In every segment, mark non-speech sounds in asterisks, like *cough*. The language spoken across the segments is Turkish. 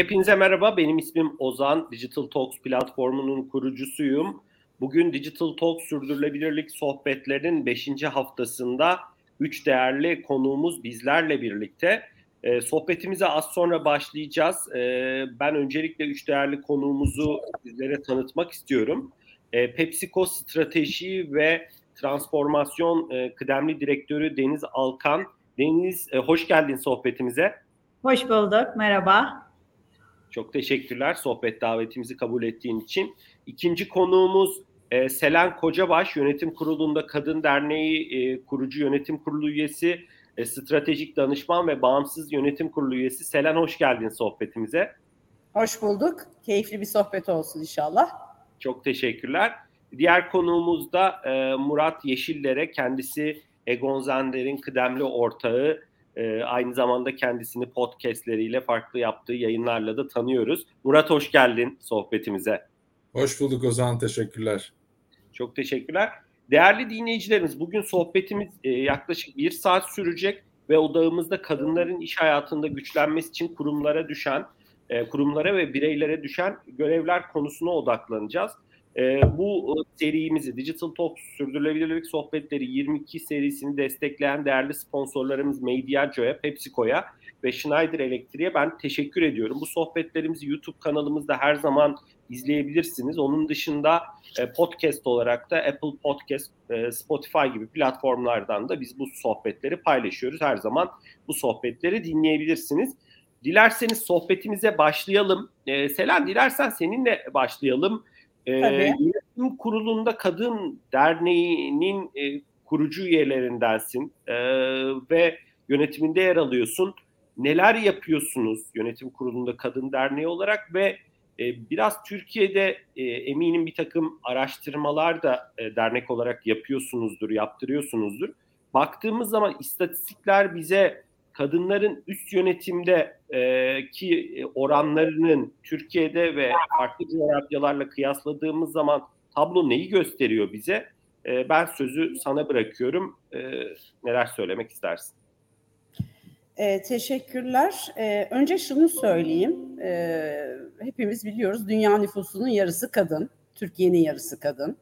Hepinize merhaba, benim ismim Ozan. Digital Talks platformunun kurucusuyum. Bugün Digital Talks sürdürülebilirlik sohbetlerinin 5. haftasında 3 değerli konuğumuz bizlerle birlikte. E, sohbetimize az sonra başlayacağız. E, ben öncelikle 3 değerli konuğumuzu sizlere tanıtmak istiyorum. E, PepsiCo Strateji ve Transformasyon e, Kıdemli Direktörü Deniz Alkan. Deniz, e, hoş geldin sohbetimize. Hoş bulduk, merhaba. Çok teşekkürler sohbet davetimizi kabul ettiğin için. İkinci konuğumuz e, Selen Kocabaş, Yönetim Kurulu'nda Kadın Derneği e, kurucu yönetim kurulu üyesi, e, stratejik danışman ve bağımsız yönetim kurulu üyesi. Selen hoş geldin sohbetimize. Hoş bulduk. Keyifli bir sohbet olsun inşallah. Çok teşekkürler. Diğer konuğumuz da e, Murat Yeşillere. Kendisi Egon Zender'in kıdemli ortağı. E, aynı zamanda kendisini podcastleriyle farklı yaptığı yayınlarla da tanıyoruz. Murat hoş geldin sohbetimize. Hoş bulduk Ozan, teşekkürler. Çok teşekkürler. Değerli dinleyicilerimiz bugün sohbetimiz e, yaklaşık bir saat sürecek ve odağımızda kadınların iş hayatında güçlenmesi için kurumlara düşen, e, kurumlara ve bireylere düşen görevler konusuna odaklanacağız. E, bu serimizi Digital Talks Sürdürülebilirlik Sohbetleri 22 serisini destekleyen değerli sponsorlarımız Mediaco'ya, PepsiCo'ya ve Schneider Electric'e ben teşekkür ediyorum. Bu sohbetlerimizi YouTube kanalımızda her zaman izleyebilirsiniz. Onun dışında e, podcast olarak da Apple Podcast, e, Spotify gibi platformlardan da biz bu sohbetleri paylaşıyoruz. Her zaman bu sohbetleri dinleyebilirsiniz. Dilerseniz sohbetimize başlayalım. E, Selen dilersen seninle başlayalım. E, Yönetim Kurulu'nda Kadın Derneği'nin e, kurucu üyelerindensin e, ve yönetiminde yer alıyorsun. Neler yapıyorsunuz yönetim kurulunda kadın derneği olarak ve e, biraz Türkiye'de e, eminim bir takım araştırmalar da e, dernek olarak yapıyorsunuzdur, yaptırıyorsunuzdur. Baktığımız zaman istatistikler bize kadınların üst yönetimde e, ki oranlarının Türkiye'de ve farklı coğrafyalarla kıyasladığımız zaman tablo neyi gösteriyor bize? E, ben sözü sana bırakıyorum. E, neler söylemek istersin? E, teşekkürler. E, önce şunu söyleyeyim. E, hepimiz biliyoruz dünya nüfusunun yarısı kadın. Türkiye'nin yarısı kadın.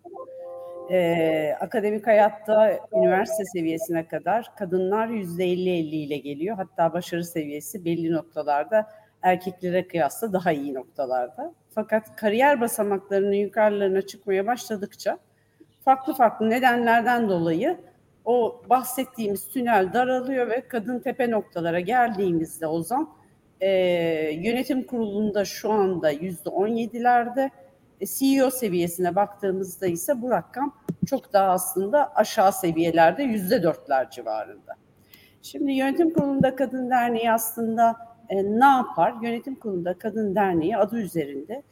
E, akademik hayatta üniversite seviyesine kadar kadınlar yüzde 50-50 ile geliyor. Hatta başarı seviyesi belli noktalarda erkeklere kıyasla daha iyi noktalarda. Fakat kariyer basamaklarının yukarılarına çıkmaya başladıkça farklı farklı nedenlerden dolayı o bahsettiğimiz tünel daralıyor ve kadın tepe noktalara geldiğimizde Ozan e, yönetim kurulunda şu anda yüzde on yedilerde CEO seviyesine baktığımızda ise bu rakam çok daha aslında aşağı seviyelerde yüzde dörtler civarında. Şimdi yönetim kurulunda kadın derneği aslında e, ne yapar? Yönetim kurulunda kadın derneği adı üzerinde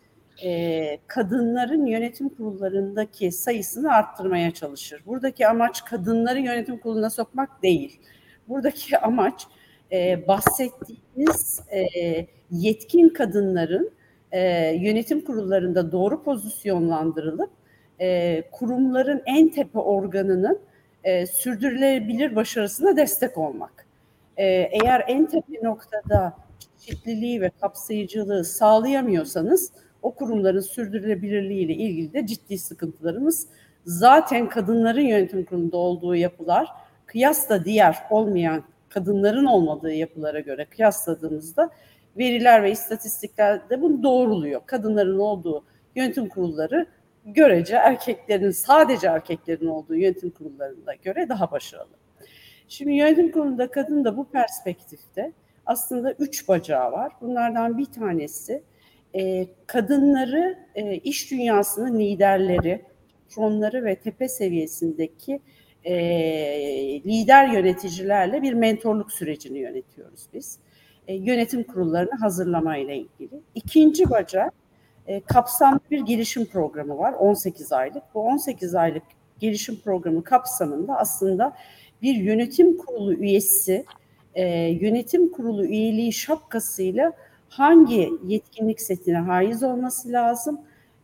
e, kadınların yönetim kurullarındaki sayısını arttırmaya çalışır. Buradaki amaç kadınları yönetim kuruluna sokmak değil. Buradaki amaç e, bahsettiğimiz e, yetkin kadınların e, yönetim kurullarında doğru pozisyonlandırılıp e, kurumların en tepe organının e, sürdürülebilir başarısına destek olmak. E, eğer en tepe noktada çeşitliliği ve kapsayıcılığı sağlayamıyorsanız o kurumların sürdürülebilirliği ile ilgili de ciddi sıkıntılarımız zaten kadınların yönetim kurulunda olduğu yapılar kıyasla diğer olmayan kadınların olmadığı yapılara göre kıyasladığımızda veriler ve istatistikler de bunu doğruluyor. Kadınların olduğu yönetim kurulları görece erkeklerin sadece erkeklerin olduğu yönetim kurullarına göre daha başarılı. Şimdi yönetim kurulunda kadın da bu perspektifte aslında üç bacağı var. Bunlardan bir tanesi e, kadınları e, iş dünyasının liderleri, patronları ve tepe seviyesindeki e, lider yöneticilerle bir mentorluk sürecini yönetiyoruz biz. E, yönetim kurullarını hazırlamayla ilgili. İkinci baca e, kapsamlı bir gelişim programı var 18 aylık. Bu 18 aylık gelişim programı kapsamında aslında bir yönetim kurulu üyesi e, yönetim kurulu üyeliği şapkasıyla hangi yetkinlik setine haiz olması lazım?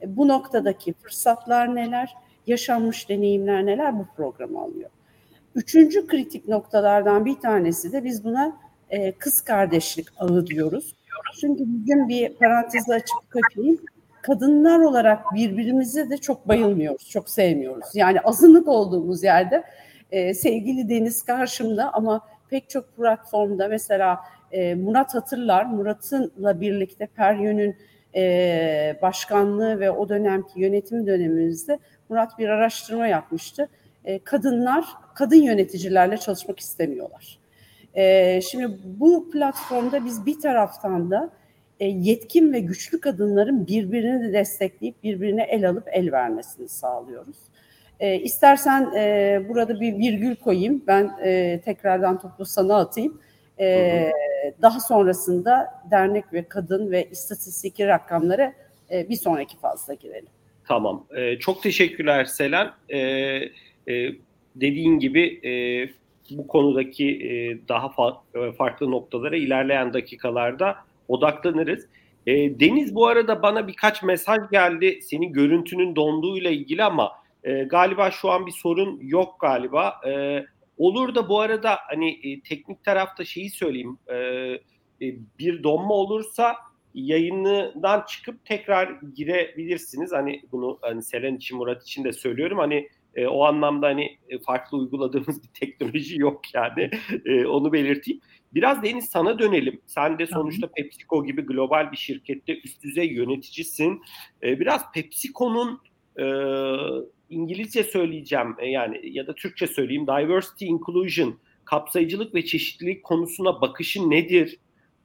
Bu noktadaki fırsatlar neler? Yaşanmış deneyimler neler? Bu program alıyor. Üçüncü kritik noktalardan bir tanesi de biz buna e, kız kardeşlik ağı diyoruz. Çünkü bizim bir parantezi açıp kaçayım. Kadınlar olarak birbirimize de çok bayılmıyoruz, çok sevmiyoruz. Yani azınlık olduğumuz yerde e, sevgili Deniz karşımda ama pek çok platformda mesela e, Murat hatırlar, Murat'ınla birlikte Peryön'ün e, başkanlığı ve o dönemki yönetim dönemimizde Murat bir araştırma yapmıştı. E, kadınlar, kadın yöneticilerle çalışmak istemiyorlar. E, şimdi bu platformda biz bir taraftan da e, yetkin ve güçlü kadınların birbirini de destekleyip birbirine el alıp el vermesini sağlıyoruz. E, istersen e, burada bir virgül koyayım. Ben e, tekrardan topu sana atayım. E, daha sonrasında dernek ve kadın ve istatistiki rakamlara e, bir sonraki fazla girelim. Tamam. E, çok teşekkürler Selen. E, e, dediğin gibi e, bu konudaki e, daha fa- e, farklı noktalara ilerleyen dakikalarda odaklanırız. E, Deniz bu arada bana birkaç mesaj geldi senin görüntünün donduğuyla ilgili ama e, galiba şu an bir sorun yok galiba. E, olur da bu arada hani e, teknik tarafta şeyi söyleyeyim. E, e, bir donma olursa yayından çıkıp tekrar girebilirsiniz. Hani bunu hani Selen için Murat için de söylüyorum. Hani e, o anlamda hani e, farklı uyguladığımız *laughs* bir teknoloji yok yani. *laughs* E, onu belirteyim. Biraz Deniz sana dönelim. Sen de sonuçta PepsiCo gibi global bir şirkette üst düzey yöneticisin. E, biraz PepsiCo'nun e, İngilizce söyleyeceğim e, yani ya da Türkçe söyleyeyim. Diversity, inclusion, kapsayıcılık ve çeşitlilik konusuna bakışı nedir?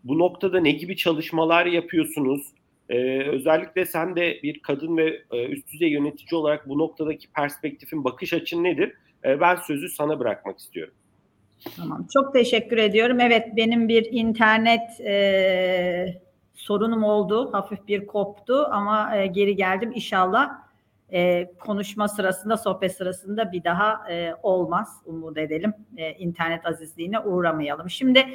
Bu noktada ne gibi çalışmalar yapıyorsunuz? Ee, özellikle sen de bir kadın ve e, üst düzey yönetici olarak bu noktadaki perspektifin bakış açın nedir? Ee, ben sözü sana bırakmak istiyorum. Tamam, çok teşekkür ediyorum. Evet, benim bir internet e, sorunum oldu. Hafif bir koptu ama e, geri geldim. İnşallah e, konuşma sırasında, sohbet sırasında bir daha e, olmaz. Umut edelim. E, internet azizliğine uğramayalım. Şimdi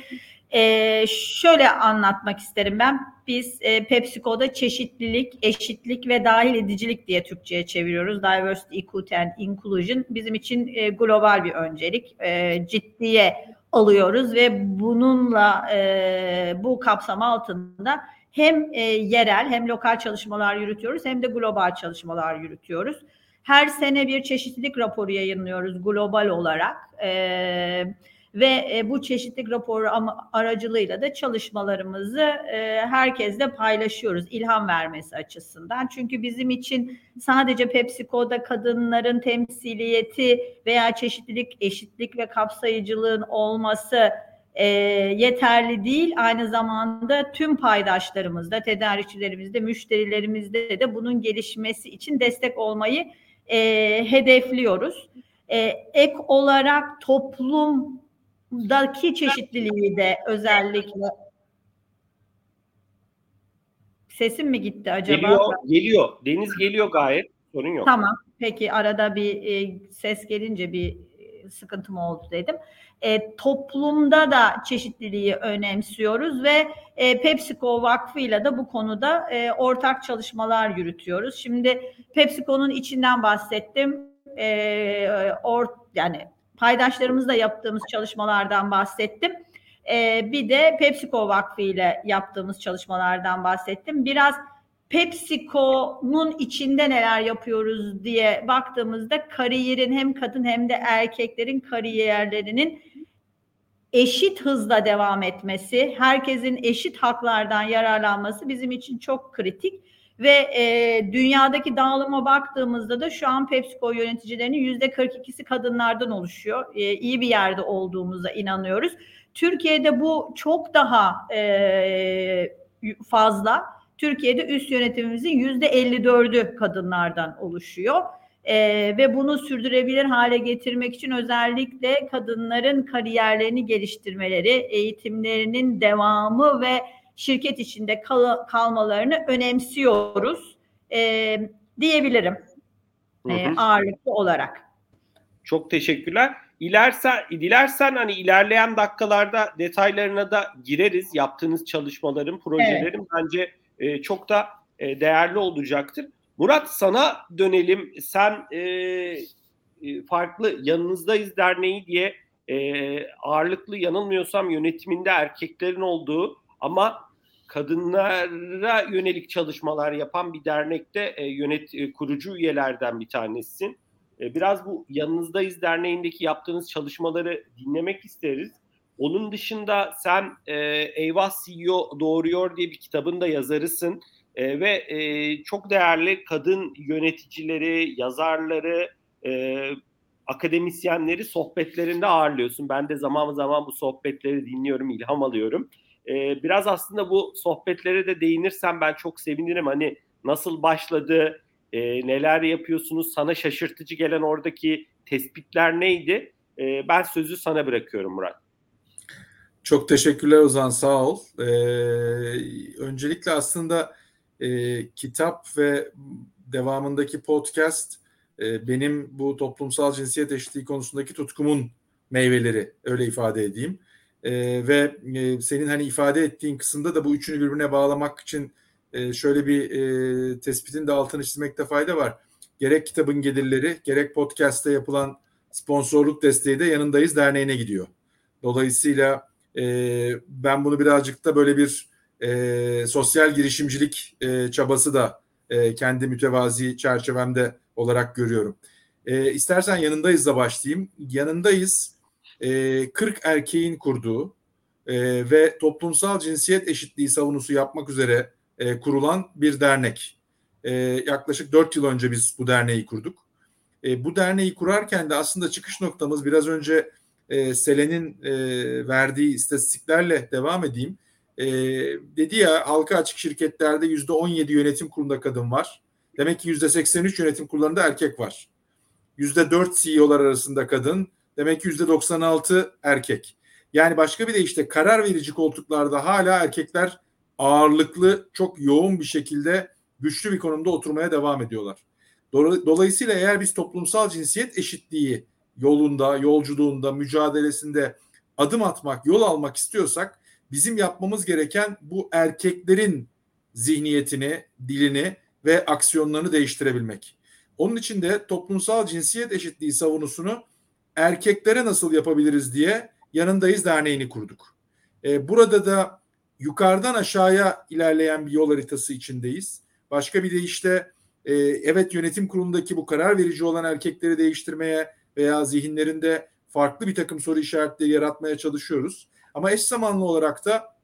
e, şöyle anlatmak isterim ben. Biz e, PepsiCo'da çeşitlilik, eşitlik ve dahil edicilik diye Türkçe'ye çeviriyoruz. Diversity, Equity and Inclusion bizim için e, global bir öncelik. E, ciddiye alıyoruz ve bununla e, bu kapsam altında hem e, yerel hem lokal çalışmalar yürütüyoruz hem de global çalışmalar yürütüyoruz. Her sene bir çeşitlilik raporu yayınlıyoruz global olarak. Evet ve e, bu çeşitlilik raporu aracılığıyla da çalışmalarımızı e, herkesle paylaşıyoruz ilham vermesi açısından. Çünkü bizim için sadece PepsiCo'da kadınların temsiliyeti veya çeşitlilik, eşitlik ve kapsayıcılığın olması e, yeterli değil. Aynı zamanda tüm paydaşlarımızda, tedarikçilerimizde, müşterilerimizde de bunun gelişmesi için destek olmayı e, hedefliyoruz. E, ek olarak toplum daki çeşitliliği de özellikle sesim mi gitti acaba? Geliyor, geliyor. Deniz geliyor gayet. Sorun yok. Tamam. Peki arada bir e, ses gelince bir sıkıntım oldu dedim. E, toplumda da çeşitliliği önemsiyoruz ve e, PepsiCo Vakfı'yla da bu konuda e, ortak çalışmalar yürütüyoruz. Şimdi PepsiCo'nun içinden bahsettim. E, or, yani paydaşlarımızla yaptığımız çalışmalardan bahsettim. Ee, bir de PepsiCo Vakfı ile yaptığımız çalışmalardan bahsettim. Biraz PepsiCo'nun içinde neler yapıyoruz diye baktığımızda kariyerin hem kadın hem de erkeklerin kariyerlerinin eşit hızla devam etmesi, herkesin eşit haklardan yararlanması bizim için çok kritik. Ve e, dünyadaki dağılıma baktığımızda da şu an PepsiCo yöneticilerinin yüzde 42'si kadınlardan oluşuyor. E, iyi bir yerde olduğumuza inanıyoruz. Türkiye'de bu çok daha e, fazla. Türkiye'de üst yönetimimizin yüzde 54'ü kadınlardan oluşuyor. Ee, ve bunu sürdürebilir hale getirmek için özellikle kadınların kariyerlerini geliştirmeleri, eğitimlerinin devamı ve şirket içinde kal- kalmalarını önemsiyoruz e, diyebilirim E, ağırlıklı olarak. Çok teşekkürler. İlersen, dilersen hani ilerleyen dakikalarda detaylarına da gireriz. Yaptığınız çalışmaların, projelerin evet. bence e, çok da e, değerli olacaktır. Murat sana dönelim. Sen e, e farklı yanınızdayız derneği diye e, ağırlıklı yanılmıyorsam yönetiminde erkeklerin olduğu ama kadınlara yönelik çalışmalar yapan bir dernekte e, yönet e, kurucu üyelerden bir tanesisin. E, biraz bu Yanınızdayız Derneği'ndeki yaptığınız çalışmaları dinlemek isteriz. Onun dışında sen e, Eyvah CEO Doğuruyor diye bir kitabın da yazarısın. E, ve e, çok değerli kadın yöneticileri, yazarları, e, akademisyenleri sohbetlerinde ağırlıyorsun. Ben de zaman zaman bu sohbetleri dinliyorum, ilham alıyorum. E, biraz aslında bu sohbetlere de değinirsem ben çok sevinirim. Hani nasıl başladı, e, neler yapıyorsunuz, sana şaşırtıcı gelen oradaki tespitler neydi? E, ben sözü sana bırakıyorum Murat. Çok teşekkürler Ozan, sağ ol. Ee, öncelikle aslında e, kitap ve devamındaki podcast e, benim bu toplumsal cinsiyet eşitliği konusundaki tutkumun meyveleri, öyle ifade edeyim. E, ve e, senin hani ifade ettiğin kısımda da bu üçünü birbirine bağlamak için e, şöyle bir e, tespitin de altını çizmekte fayda var. Gerek kitabın gelirleri, gerek podcast'te yapılan sponsorluk desteği de yanındayız derneğine gidiyor. Dolayısıyla e, ben bunu birazcık da böyle bir e, sosyal girişimcilik e, çabası da e, kendi mütevazi çerçevemde olarak görüyorum. E, istersen yanındayız da başlayayım. Yanındayız e, 40 erkeğin kurduğu e, ve toplumsal cinsiyet eşitliği savunusu yapmak üzere e, kurulan bir dernek. E, yaklaşık 4 yıl önce biz bu derneği kurduk. E, bu derneği kurarken de aslında çıkış noktamız biraz önce e, Selen'in e, verdiği istatistiklerle devam edeyim. E, dedi ya halka açık şirketlerde yüzde 17 yönetim kurulunda kadın var. Demek ki yüzde 83 yönetim kurullarında erkek var. Yüzde 4 CEO'lar arasında kadın. Demek ki yüzde 96 erkek. Yani başka bir de işte karar verici koltuklarda hala erkekler ağırlıklı, çok yoğun bir şekilde güçlü bir konumda oturmaya devam ediyorlar. Dolayısıyla eğer biz toplumsal cinsiyet eşitliği yolunda, yolculuğunda, mücadelesinde adım atmak, yol almak istiyorsak bizim yapmamız gereken bu erkeklerin zihniyetini, dilini ve aksiyonlarını değiştirebilmek. Onun için de toplumsal cinsiyet eşitliği savunusunu erkeklere nasıl yapabiliriz diye yanındayız derneğini kurduk. Ee, burada da yukarıdan aşağıya ilerleyen bir yol haritası içindeyiz. Başka bir de işte e, evet yönetim kurulundaki bu karar verici olan erkekleri değiştirmeye veya zihinlerinde farklı bir takım soru işaretleri yaratmaya çalışıyoruz. Ama eş zamanlı olarak da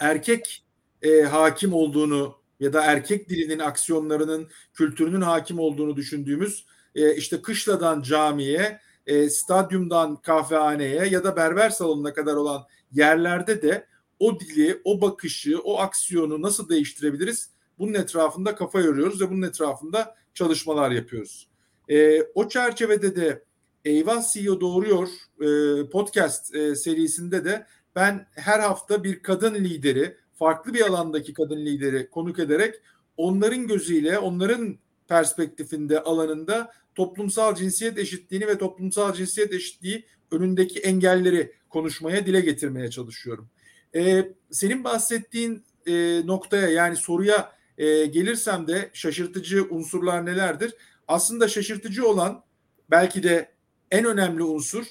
erkek e, hakim olduğunu ya da erkek dilinin aksiyonlarının kültürünün hakim olduğunu düşündüğümüz e, işte kışladan camiye, e, stadyumdan kahvehaneye ya da berber salonuna kadar olan yerlerde de o dili, o bakışı, o aksiyonu nasıl değiştirebiliriz? Bunun etrafında kafa yoruyoruz ve bunun etrafında çalışmalar yapıyoruz. E, o çerçevede de Eyvah CEO Doğuruyor e, podcast e, serisinde de ben her hafta bir kadın lideri, farklı bir alandaki kadın lideri konuk ederek onların gözüyle, onların perspektifinde, alanında toplumsal cinsiyet eşitliğini ve toplumsal cinsiyet eşitliği önündeki engelleri konuşmaya, dile getirmeye çalışıyorum. Ee, senin bahsettiğin e, noktaya yani soruya e, gelirsem de şaşırtıcı unsurlar nelerdir? Aslında şaşırtıcı olan belki de en önemli unsur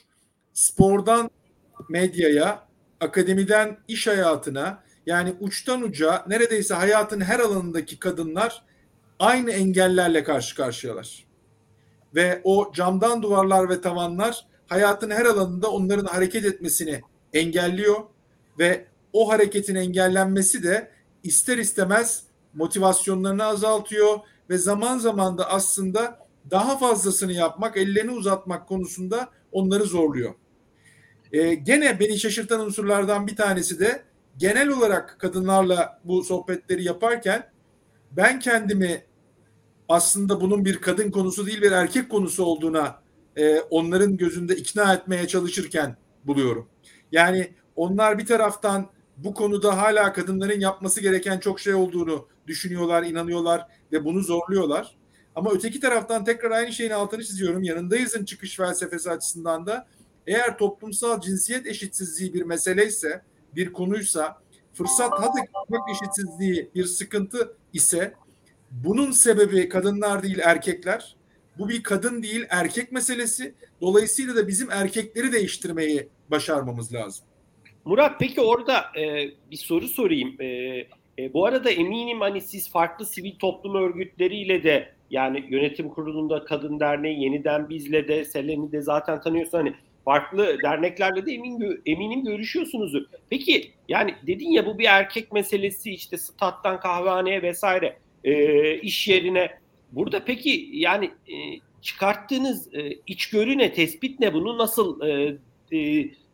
spordan medyaya, akademiden iş hayatına yani uçtan uca neredeyse hayatın her alanındaki kadınlar aynı engellerle karşı karşıyalar. Ve o camdan duvarlar ve tavanlar hayatın her alanında onların hareket etmesini engelliyor ve o hareketin engellenmesi de ister istemez motivasyonlarını azaltıyor ve zaman zaman da aslında daha fazlasını yapmak, ellerini uzatmak konusunda onları zorluyor. Ee, gene beni şaşırtan unsurlardan bir tanesi de genel olarak kadınlarla bu sohbetleri yaparken ben kendimi aslında bunun bir kadın konusu değil bir erkek konusu olduğuna e, onların gözünde ikna etmeye çalışırken buluyorum. Yani onlar bir taraftan bu konuda hala kadınların yapması gereken çok şey olduğunu düşünüyorlar, inanıyorlar ve bunu zorluyorlar. Ama öteki taraftan tekrar aynı şeyin altını çiziyorum. Yanındayızın çıkış felsefesi açısından da eğer toplumsal cinsiyet eşitsizliği bir meseleyse, bir konuysa, fırsat hadi eşitsizliği bir sıkıntı ise bunun sebebi kadınlar değil erkekler. Bu bir kadın değil erkek meselesi. Dolayısıyla da bizim erkekleri değiştirmeyi başarmamız lazım. Murat peki orada e, bir soru sorayım. E, e, bu arada eminim hani siz farklı sivil toplum örgütleriyle de yani yönetim kurulunda Kadın Derneği, Yeniden Biz'le de, Selen'i de zaten tanıyorsun. Hani farklı derneklerle de emin, eminim görüşüyorsunuzdur. Peki yani dedin ya bu bir erkek meselesi işte stat'tan kahvehaneye vesaire e, iş yerine. Burada peki yani e, çıkarttığınız e, içgörü ne, tespit ne? Bunu nasıl e, e,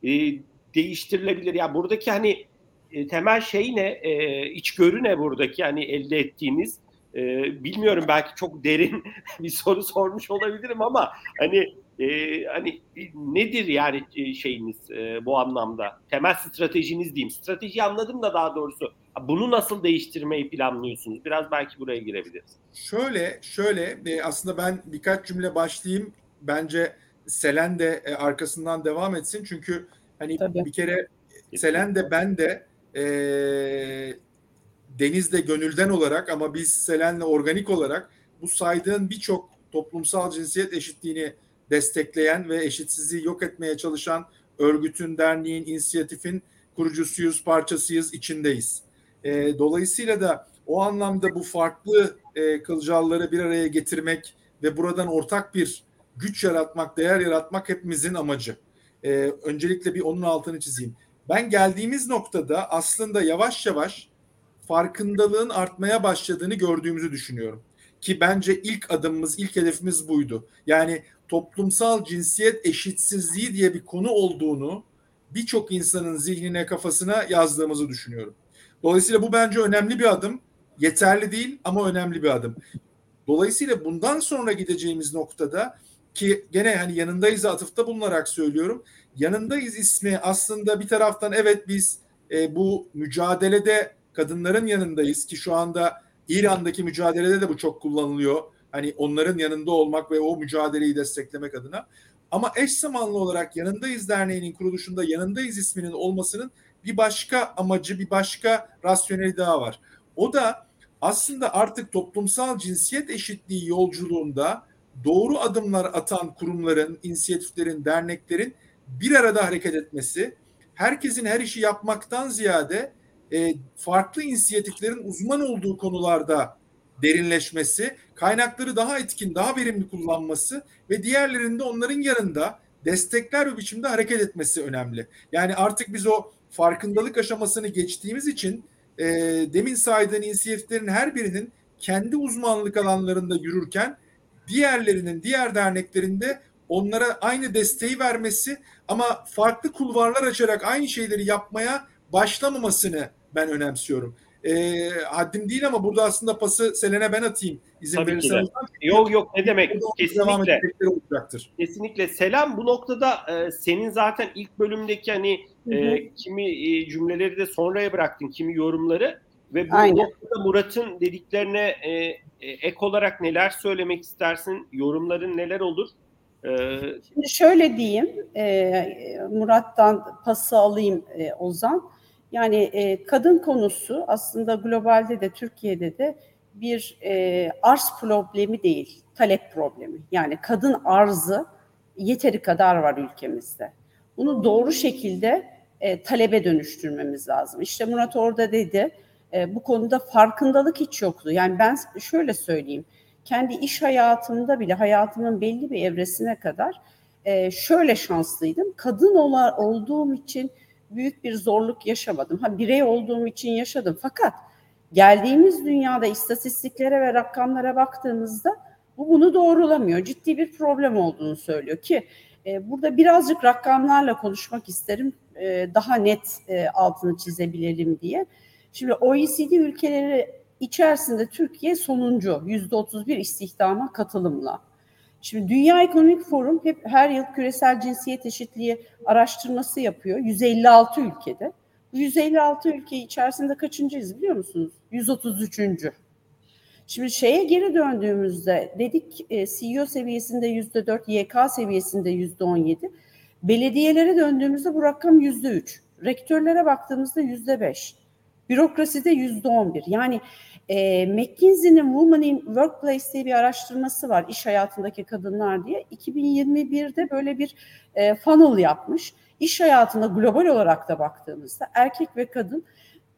e, değiştirilebilir? Ya yani buradaki hani e, temel şey ne? E, içgörü ne buradaki hani elde ettiğiniz? E, bilmiyorum belki çok derin *laughs* bir soru sormuş olabilirim ama hani e, hani nedir yani e, şeyiniz e, bu anlamda? Temel stratejiniz diyeyim. Strateji anladım da daha doğrusu. Bunu nasıl değiştirmeyi planlıyorsunuz? Biraz belki buraya girebiliriz. Şöyle, şöyle e, aslında ben birkaç cümle başlayayım. Bence Selen de arkasından devam etsin. Çünkü hani Tabii. bir kere Selen de ben de e, Deniz'de gönülden olarak ama biz Selen'le organik olarak bu saydığın birçok toplumsal cinsiyet eşitliğini destekleyen ve eşitsizliği yok etmeye çalışan örgütün, derneğin, inisiyatifin kurucusuyuz, parçasıyız, içindeyiz. E, dolayısıyla da o anlamda bu farklı e, kılcalları bir araya getirmek ve buradan ortak bir güç yaratmak, değer yaratmak hepimizin amacı. E, öncelikle bir onun altını çizeyim. Ben geldiğimiz noktada aslında yavaş yavaş farkındalığın artmaya başladığını gördüğümüzü düşünüyorum. Ki bence ilk adımımız, ilk hedefimiz buydu. Yani toplumsal cinsiyet eşitsizliği diye bir konu olduğunu birçok insanın zihnine, kafasına yazdığımızı düşünüyorum. Dolayısıyla bu bence önemli bir adım. Yeterli değil ama önemli bir adım. Dolayısıyla bundan sonra gideceğimiz noktada ki gene hani yanındayız atıfta bulunarak söylüyorum. Yanındayız ismi aslında bir taraftan evet biz e, bu mücadelede kadınların yanındayız ki şu anda İran'daki mücadelede de bu çok kullanılıyor. Hani onların yanında olmak ve o mücadeleyi desteklemek adına. Ama eş zamanlı olarak Yanındayız Derneği'nin kuruluşunda Yanındayız isminin olmasının bir başka amacı, bir başka rasyoneli daha var. O da aslında artık toplumsal cinsiyet eşitliği yolculuğunda doğru adımlar atan kurumların, inisiyatiflerin, derneklerin bir arada hareket etmesi, herkesin her işi yapmaktan ziyade e, farklı inisiyatiflerin uzman olduğu konularda derinleşmesi, kaynakları daha etkin, daha verimli kullanması ve diğerlerinde onların yanında destekler bir biçimde hareket etmesi önemli. Yani artık biz o farkındalık aşamasını geçtiğimiz için e, demin saydığın inisiyatiflerin her birinin kendi uzmanlık alanlarında yürürken diğerlerinin, diğer derneklerinde onlara aynı desteği vermesi ama farklı kulvarlar açarak aynı şeyleri yapmaya başlamamasını ben önemsiyorum. E, haddim değil ama burada aslında pası Selen'e ben atayım. İzin Tabii ki de. Yok yok ne demek kesinlikle. Olacaktır. Kesinlikle. Selam bu noktada e, senin zaten ilk bölümdeki hani e, kimi e, cümleleri de sonraya bıraktın, kimi yorumları ve bu Aynen. noktada Murat'ın dediklerine e, e, ek olarak neler söylemek istersin? Yorumların neler olur? Ee, Şimdi şöyle diyeyim, e, Murat'tan pası alayım e, Ozan. Yani e, kadın konusu aslında globalde de Türkiye'de de bir arz problemi değil, talep problemi. Yani kadın arzı yeteri kadar var ülkemizde. Bunu doğru şekilde talebe dönüştürmemiz lazım. İşte Murat orada dedi, bu konuda farkındalık hiç yoktu. Yani ben şöyle söyleyeyim, kendi iş hayatımda bile hayatımın belli bir evresine kadar e, şöyle şanslıydım. Kadın ola, olduğum için büyük bir zorluk yaşamadım. Ha birey olduğum için yaşadım fakat geldiğimiz dünyada istatistiklere ve rakamlara baktığımızda bu bunu doğrulamıyor. Ciddi bir problem olduğunu söylüyor ki e, burada birazcık rakamlarla konuşmak isterim. E, daha net e, altını çizebilirim diye. Şimdi OECD ülkeleri içerisinde Türkiye sonuncu yüzde 31 istihdama katılımla. Şimdi Dünya Ekonomik Forum hep her yıl küresel cinsiyet eşitliği araştırması yapıyor 156 ülkede. Bu 156 ülke içerisinde kaçıncıyız biliyor musunuz? 133. Şimdi şeye geri döndüğümüzde dedik e, CEO seviyesinde yüzde 4, YK seviyesinde yüzde 17. Belediyelere döndüğümüzde bu rakam yüzde 3. Rektörlere baktığımızda yüzde 5. Bürokraside yüzde 11. Yani e, McKinsey'nin Women in Workplace diye bir araştırması var iş hayatındaki kadınlar diye. 2021'de böyle bir e, funnel yapmış. İş hayatında global olarak da baktığımızda erkek ve kadın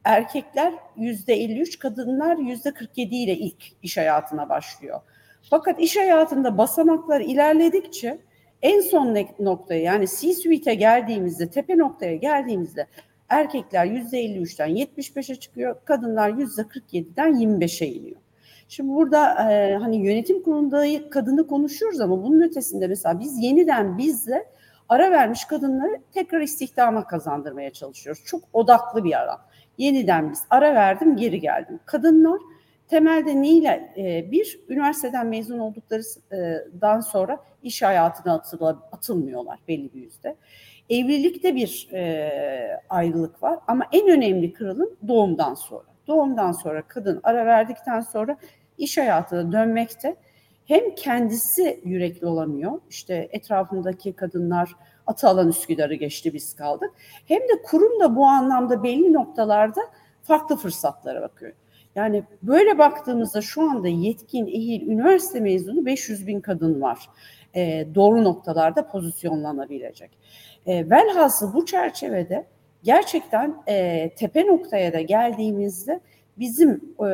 erkekler yüzde 53, kadınlar yüzde 47 ile ilk iş hayatına başlıyor. Fakat iş hayatında basamaklar ilerledikçe en son noktaya yani C-suite'e geldiğimizde, tepe noktaya geldiğimizde erkekler yüzde 53'ten 75'e çıkıyor, kadınlar yüzde 47'den 25'e iniyor. Şimdi burada e, hani yönetim kurulunda kadını konuşuyoruz ama bunun ötesinde mesela biz yeniden bizle ara vermiş kadınları tekrar istihdama kazandırmaya çalışıyoruz. Çok odaklı bir ara. Yeniden biz ara verdim geri geldim. Kadınlar temelde neyle e, bir üniversiteden mezun olduklarından sonra iş hayatına atıl, atılmıyorlar belli bir yüzde. Evlilikte bir e, ayrılık var ama en önemli kırılım doğumdan sonra. Doğumdan sonra kadın ara verdikten sonra iş hayatına dönmekte hem kendisi yürekli olamıyor. İşte etrafındaki kadınlar Atalan Üsküdar'ı geçti biz kaldık. Hem de kurum da bu anlamda belli noktalarda farklı fırsatlara bakıyor. Yani böyle baktığımızda şu anda yetkin, ehil, üniversite mezunu 500 bin kadın var. E, doğru noktalarda pozisyonlanabilecek. E, velhasıl bu çerçevede gerçekten e, tepe noktaya da geldiğimizde bizim e,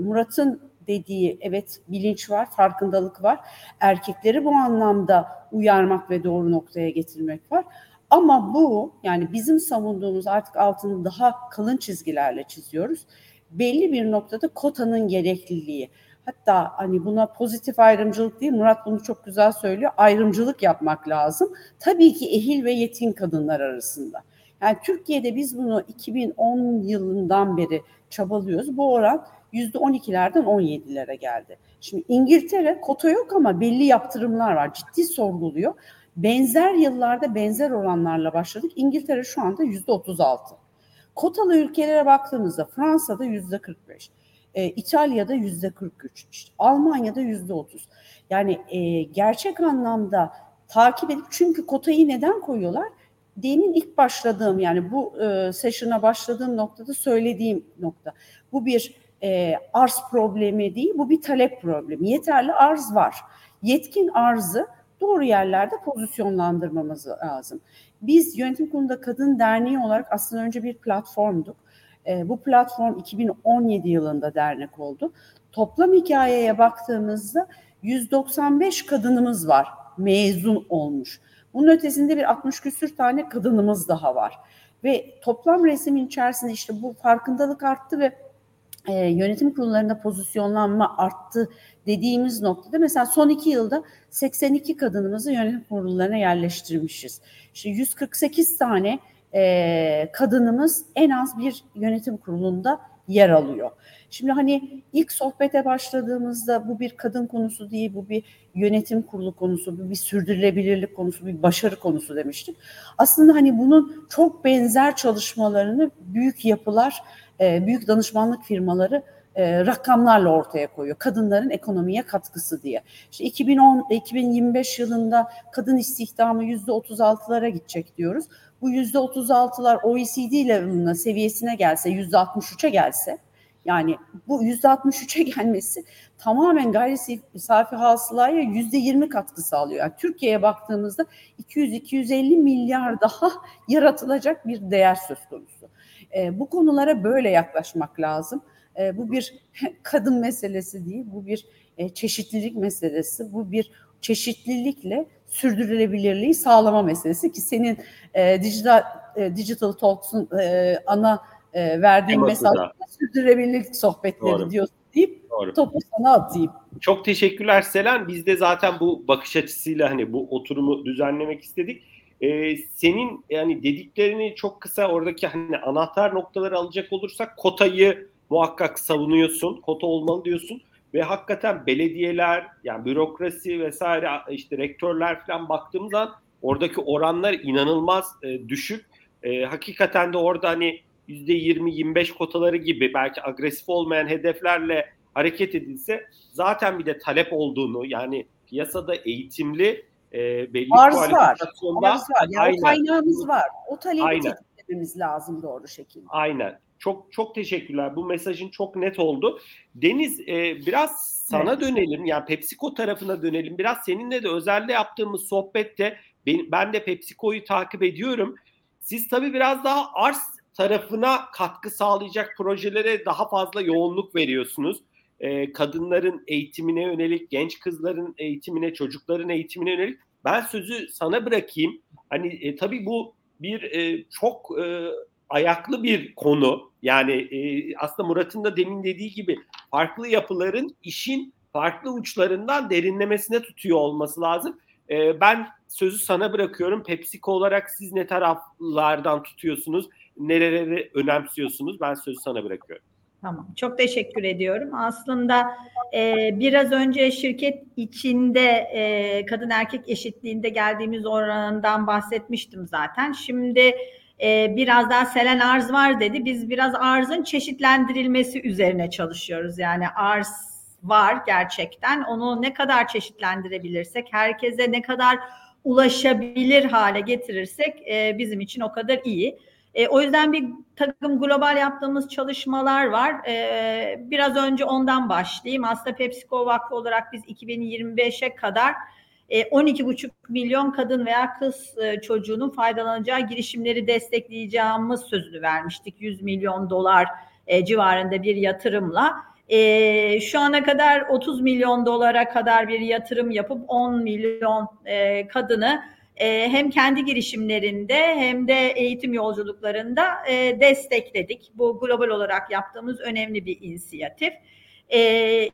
Murat'ın dediği evet bilinç var, farkındalık var. Erkekleri bu anlamda uyarmak ve doğru noktaya getirmek var. Ama bu yani bizim savunduğumuz artık altını daha kalın çizgilerle çiziyoruz. Belli bir noktada kotanın gerekliliği. Hatta hani buna pozitif ayrımcılık değil, Murat bunu çok güzel söylüyor. Ayrımcılık yapmak lazım. Tabii ki ehil ve yetkin kadınlar arasında. Yani Türkiye'de biz bunu 2010 yılından beri çabalıyoruz. Bu oran %12'lerden 17'lere geldi. Şimdi İngiltere kota yok ama belli yaptırımlar var. Ciddi sorguluyor. Benzer yıllarda benzer oranlarla başladık. İngiltere şu anda %36. Kotalı ülkelere baktığımızda Fransa'da %45. E, İtalya'da yüzde 43, işte Almanya'da yüzde 30. Yani e, gerçek anlamda takip edip çünkü kotayı neden koyuyorlar? Demin ilk başladığım yani bu e, session'a başladığım noktada söylediğim nokta. Bu bir e, arz problemi değil, bu bir talep problemi. Yeterli arz var. Yetkin arzı doğru yerlerde pozisyonlandırmamız lazım. Biz Yönetim Kurulu'nda Kadın Derneği olarak aslında önce bir platformduk. E, bu platform 2017 yılında dernek oldu. Toplam hikayeye baktığımızda 195 kadınımız var mezun olmuş. Bunun ötesinde bir 60 küsür tane kadınımız daha var. Ve toplam resmin içerisinde işte bu farkındalık arttı ve e, yönetim kurullarında pozisyonlanma arttı dediğimiz noktada mesela son iki yılda 82 kadınımızı yönetim kurullarına yerleştirmişiz. İşte 148 tane e, kadınımız en az bir yönetim kurulunda yer alıyor. Şimdi hani ilk sohbete başladığımızda bu bir kadın konusu değil, bu bir yönetim kurulu konusu, bu bir sürdürülebilirlik konusu, bir başarı konusu demiştik. Aslında hani bunun çok benzer çalışmalarını büyük yapılar e, büyük danışmanlık firmaları e, rakamlarla ortaya koyuyor. Kadınların ekonomiye katkısı diye. İşte 2010 2025 yılında kadın istihdamı yüzde 36'lara gidecek diyoruz. Bu yüzde 36'lar OECD level'ına seviyesine gelse, yüzde 63'e gelse yani bu yüzde 63'e *laughs* gelmesi tamamen gayri safi hasılaya yüzde 20 katkı sağlıyor. Yani Türkiye'ye baktığımızda 200-250 milyar daha yaratılacak bir değer söz konusu. E, bu konulara böyle yaklaşmak lazım. E, bu bir *laughs* kadın meselesi değil, bu bir e, çeşitlilik meselesi, bu bir çeşitlilikle sürdürülebilirliği sağlama meselesi ki senin e, digital e, digital talks'un e, ana e, verdiğin mesaj sürdürülebilirlik sohbetleri Doğru. diyorsun deyip Doğru. topu sana atayım. Çok teşekkürler Selen. Biz de zaten bu bakış açısıyla hani bu oturumu düzenlemek istedik e, senin yani dediklerini çok kısa oradaki hani anahtar noktaları alacak olursak kotayı muhakkak savunuyorsun. Kota olmalı diyorsun ve hakikaten belediyeler yani bürokrasi vesaire işte rektörler falan baktığımız zaman oradaki oranlar inanılmaz e, düşük. E, hakikaten de orada hani %20-25 kotaları gibi belki agresif olmayan hedeflerle hareket edilse zaten bir de talep olduğunu yani piyasada eğitimli e, belli Arz var. Arz var. Yani aynen. kaynağımız var. O talebi aynen. tetiklememiz lazım doğru şekilde. Aynen. Çok çok teşekkürler. Bu mesajın çok net oldu. Deniz e, biraz sana evet. dönelim. Yani PepsiCo tarafına dönelim. Biraz seninle de özelde yaptığımız sohbette ben, ben de PepsiCo'yu takip ediyorum. Siz tabii biraz daha arz tarafına katkı sağlayacak projelere daha fazla yoğunluk veriyorsunuz. Ee, kadınların eğitimine yönelik, genç kızların eğitimine, çocukların eğitimine yönelik. Ben sözü sana bırakayım. Hani e, tabii bu bir e, çok e, ayaklı bir konu. Yani e, aslında Murat'ın da demin dediği gibi farklı yapıların işin farklı uçlarından derinlemesine tutuyor olması lazım. E, ben sözü sana bırakıyorum. PepsiCo olarak siz ne taraflardan tutuyorsunuz? Nereleri önemsiyorsunuz? Ben sözü sana bırakıyorum. Tamam. Çok teşekkür ediyorum. Aslında e, biraz önce şirket içinde e, kadın erkek eşitliğinde geldiğimiz oranından bahsetmiştim zaten. Şimdi e, biraz daha selen arz var dedi. Biz biraz arzın çeşitlendirilmesi üzerine çalışıyoruz. Yani arz var gerçekten. Onu ne kadar çeşitlendirebilirsek, herkese ne kadar ulaşabilir hale getirirsek e, bizim için o kadar iyi. E, o yüzden bir takım global yaptığımız çalışmalar var. E, biraz önce ondan başlayayım. Aslında PepsiCo Vakfı olarak biz 2025'e kadar 12,5 e, milyon kadın veya kız e, çocuğunun faydalanacağı girişimleri destekleyeceğimiz sözünü vermiştik. 100 milyon dolar e, civarında bir yatırımla. şu ana kadar 30 milyon dolara kadar bir yatırım yapıp 10 milyon kadını hem kendi girişimlerinde hem de eğitim yolculuklarında destekledik. Bu global olarak yaptığımız önemli bir inisiyatif e,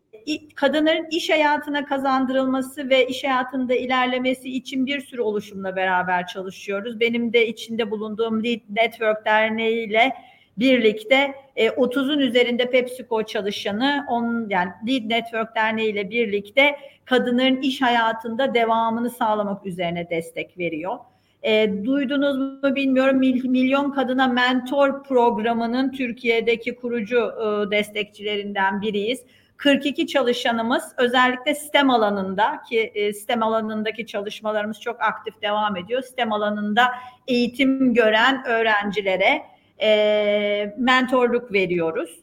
kadınların iş hayatına kazandırılması ve iş hayatında ilerlemesi için bir sürü oluşumla beraber çalışıyoruz. Benim de içinde bulunduğum Lead Network Derneği ile birlikte e, 30'un üzerinde PepsiCo çalışanı on yani Lead Network Derneği ile birlikte kadınların iş hayatında devamını sağlamak üzerine destek veriyor. E, duydunuz mu bilmiyorum Milyon Kadına Mentor programının Türkiye'deki kurucu e, destekçilerinden biriyiz. 42 çalışanımız özellikle sistem alanında ki e, sistem alanındaki çalışmalarımız çok aktif devam ediyor. Sistem alanında eğitim gören öğrencilere e, mentorluk veriyoruz.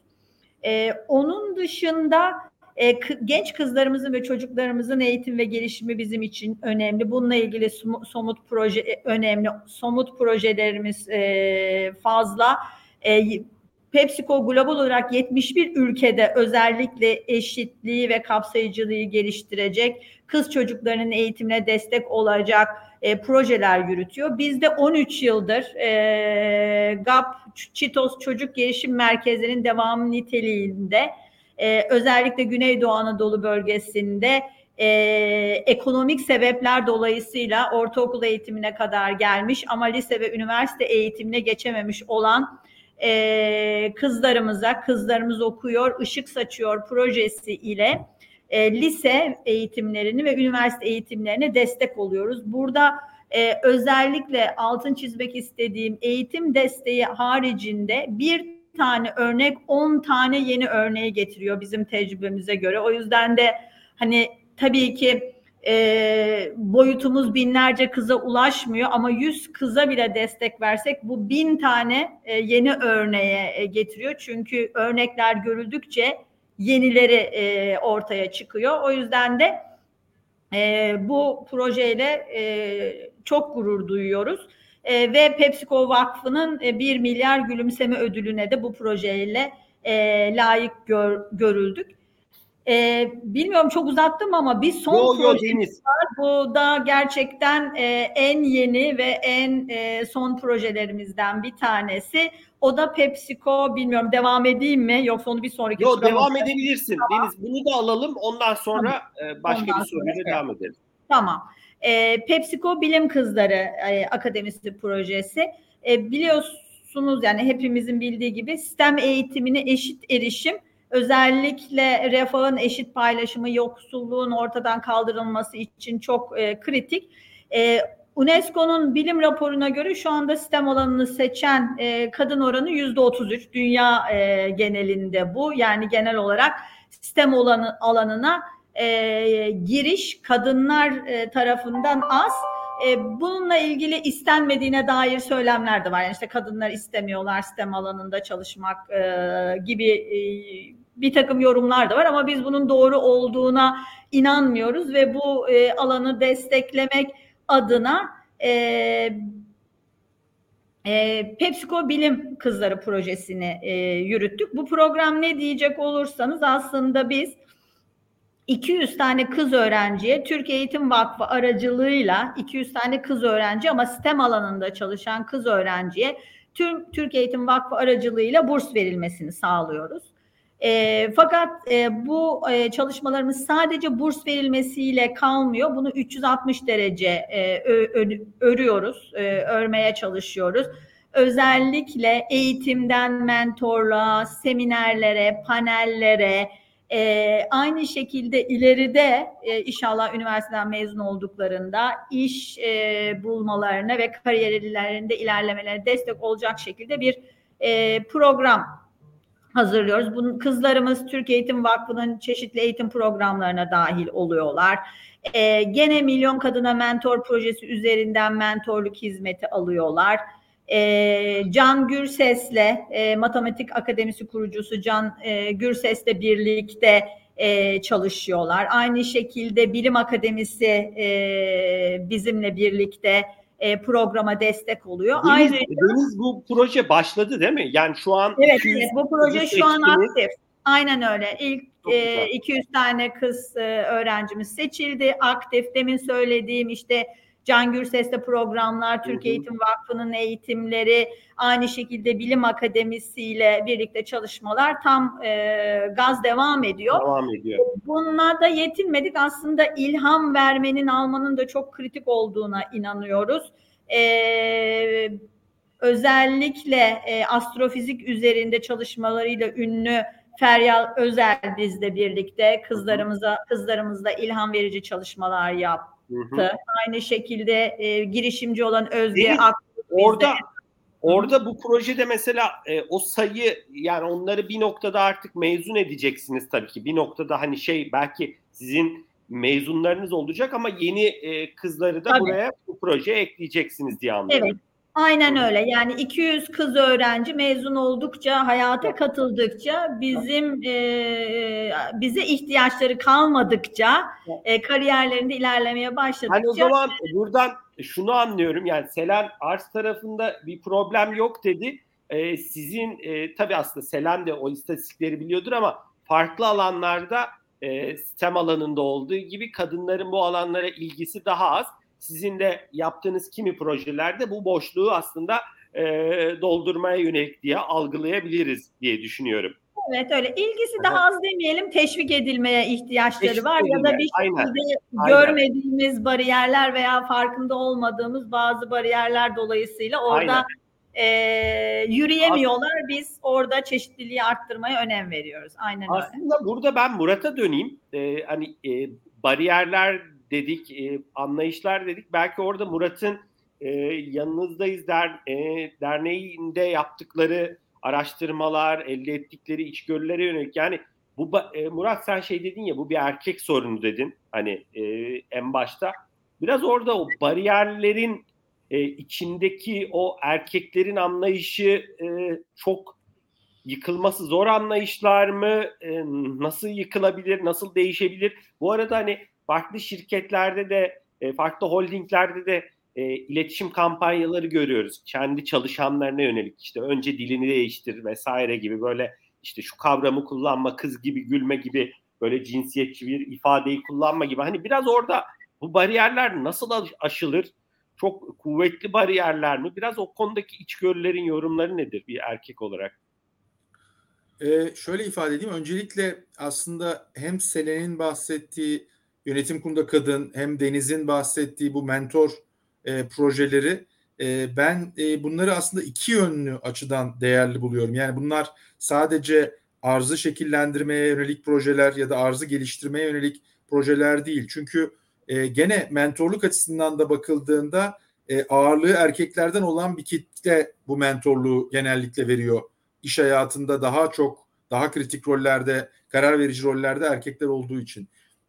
E, onun dışında e, genç kızlarımızın ve çocuklarımızın eğitim ve gelişimi bizim için önemli. Bununla ilgili somut proje e, önemli. Somut projelerimiz e, fazla. E, PepsiCo global olarak 71 ülkede özellikle eşitliği ve kapsayıcılığı geliştirecek, kız çocuklarının eğitimine destek olacak e, projeler yürütüyor. Biz de 13 yıldır e, GAP, Çitos Çocuk Gelişim Merkezlerinin devamı niteliğinde e, özellikle Güneydoğu Anadolu bölgesinde e, ekonomik sebepler dolayısıyla ortaokul eğitimine kadar gelmiş ama lise ve üniversite eğitimine geçememiş olan e, kızlarımıza, kızlarımız okuyor, ışık saçıyor projesi ile e, lise eğitimlerini ve üniversite eğitimlerine destek oluyoruz. Burada e, özellikle altın çizmek istediğim eğitim desteği haricinde bir tane örnek 10 tane yeni örneği getiriyor bizim tecrübemize göre. O yüzden de hani tabii ki e, boyutumuz binlerce kıza ulaşmıyor ama 100 kıza bile destek versek bu bin tane e, yeni örneğe e, getiriyor. Çünkü örnekler görüldükçe yenileri e, ortaya çıkıyor. O yüzden de e, bu projeyle e, çok gurur duyuyoruz. E, ve PepsiCo Vakfı'nın e, 1 milyar gülümseme ödülüne de bu projeyle e, layık gör, görüldük. E, bilmiyorum çok uzattım ama bir son yo, projemiz var. Bu da gerçekten e, en yeni ve en e, son projelerimizden bir tanesi. O da PepsiCo. Bilmiyorum devam edeyim mi yoksa onu bir sonraki Yok devam edebilirsin. Tamam. Deniz bunu da alalım. Ondan sonra tamam. e, başka Ondan bir soruyla devam edelim. Tamam. E, PepsiCo Bilim Kızları e, Akademisi projesi. E, biliyorsunuz yani hepimizin bildiği gibi sistem eğitimine eşit erişim özellikle refahın eşit paylaşımı, yoksulluğun ortadan kaldırılması için çok e, kritik. E, UNESCO'nun bilim raporuna göre şu anda sistem alanını seçen e, kadın oranı yüzde 33 dünya e, genelinde bu. Yani genel olarak sistem alanı, alanına e, giriş kadınlar e, tarafından az. E, bununla ilgili istenmediğine dair söylemler de var. Yani işte kadınlar istemiyorlar sistem alanında çalışmak e, gibi e, bir takım yorumlar da var ama biz bunun doğru olduğuna inanmıyoruz ve bu e, alanı desteklemek adına e, e, PepsiCo Bilim Kızları projesini e, yürüttük. Bu program ne diyecek olursanız aslında biz 200 tane kız öğrenciye Türk Eğitim Vakfı aracılığıyla 200 tane kız öğrenci ama STEM alanında çalışan kız öğrenciye tüm Türk Eğitim Vakfı aracılığıyla burs verilmesini sağlıyoruz. E, fakat e, bu e, çalışmalarımız sadece burs verilmesiyle kalmıyor. Bunu 360 derece e, ö, ö, örüyoruz, e, örmeye çalışıyoruz. Özellikle eğitimden mentorluğa, seminerlere, panellere, e, aynı şekilde ileride e, inşallah üniversiteden mezun olduklarında iş e, bulmalarına ve kariyerlerinde ilerlemelerine destek olacak şekilde bir e, program hazırlıyoruz. Bunun kızlarımız Türk Eğitim Vakfı'nın çeşitli eğitim programlarına dahil oluyorlar. Ee, gene Milyon Kadına Mentor Projesi üzerinden mentorluk hizmeti alıyorlar. Ee, Can Gürses'le e, Matematik Akademisi kurucusu Can e, Gürses'le birlikte e, çalışıyorlar. Aynı şekilde Bilim Akademisi e, bizimle birlikte e, programa destek oluyor. Deniz, Ayrıca Deniz bu proje başladı değil mi? Yani şu an Evet, 200, evet bu proje şu an aktif. Aynen öyle. İlk e, 200 tane kız e, öğrencimiz seçildi. Aktif. Demin söylediğim işte Can Gürses'te programlar, Türk Eğitim Vakfı'nın eğitimleri, aynı şekilde Bilim Akademisi ile birlikte çalışmalar tam e, gaz devam ediyor. Devam ediyor. Bunlarda yetinmedik. Aslında ilham vermenin, almanın da çok kritik olduğuna inanıyoruz. Ee, özellikle e, astrofizik üzerinde çalışmalarıyla ünlü Feryal Özel bizle birlikte kızlarımıza kızlarımızla ilham verici çalışmalar yaptı. Hı hı. Aynı şekilde e, girişimci olan Özge Ak orada orada bu projede mesela e, o sayı yani onları bir noktada artık mezun edeceksiniz tabii ki. Bir noktada hani şey belki sizin mezunlarınız olacak ama yeni e, kızları da tabii. buraya bu projeye ekleyeceksiniz diye anlıyorum. Evet. Aynen öyle. Yani 200 kız öğrenci mezun oldukça, hayata katıldıkça, bizim e, bize ihtiyaçları kalmadıkça, e, kariyerlerinde ilerlemeye başladıkça. Hani o zaman buradan şunu anlıyorum. Yani Selen Ars tarafında bir problem yok dedi. E, sizin e, tabii aslında Selen de o istatistikleri biliyordur ama farklı alanlarda e, STEM alanında olduğu gibi kadınların bu alanlara ilgisi daha az sizin de yaptığınız kimi projelerde bu boşluğu aslında e, doldurmaya yönelik diye algılayabiliriz diye düşünüyorum. Evet öyle. İlgisi daha az demeyelim teşvik edilmeye ihtiyaçları teşvik var edilmeye. ya da bir şekilde Aynen. görmediğimiz Aynen. bariyerler veya farkında olmadığımız bazı bariyerler dolayısıyla orada e, yürüyemiyorlar. Biz orada çeşitliliği arttırmaya önem veriyoruz. Aynen öyle. Aslında burada ben Murat'a döneyim. Ee, hani e, bariyerler dedik, e, anlayışlar dedik. Belki orada Murat'ın e, yanınızdayız der, e, derneğinde yaptıkları araştırmalar, elde ettikleri içgörülere yönelik. Yani bu e, Murat sen şey dedin ya bu bir erkek sorunu dedin hani e, en başta. Biraz orada o bariyerlerin e, içindeki o erkeklerin anlayışı e, çok yıkılması zor anlayışlar mı? E, nasıl yıkılabilir? Nasıl değişebilir? Bu arada hani farklı şirketlerde de e, farklı holdinglerde de e, iletişim kampanyaları görüyoruz. Kendi çalışanlarına yönelik işte önce dilini değiştir vesaire gibi böyle işte şu kavramı kullanma, kız gibi gülme gibi böyle cinsiyetçi bir ifadeyi kullanma gibi. Hani biraz orada bu bariyerler nasıl aşılır? Çok kuvvetli bariyerler mi? Biraz o konudaki içgörülerin yorumları nedir bir erkek olarak? Ee, şöyle ifade edeyim. Öncelikle aslında hem Selen'in bahsettiği yönetim kurulunda kadın hem Deniz'in bahsettiği bu mentor e, projeleri e, ben e, bunları aslında iki yönlü açıdan değerli buluyorum. Yani bunlar sadece arzı şekillendirmeye yönelik projeler ya da arzı geliştirmeye yönelik projeler değil. Çünkü e, gene mentorluk açısından da bakıldığında e, ağırlığı erkeklerden olan bir kitle bu mentorluğu genellikle veriyor. İş hayatında daha çok daha kritik rollerde, karar verici rollerde erkekler olduğu için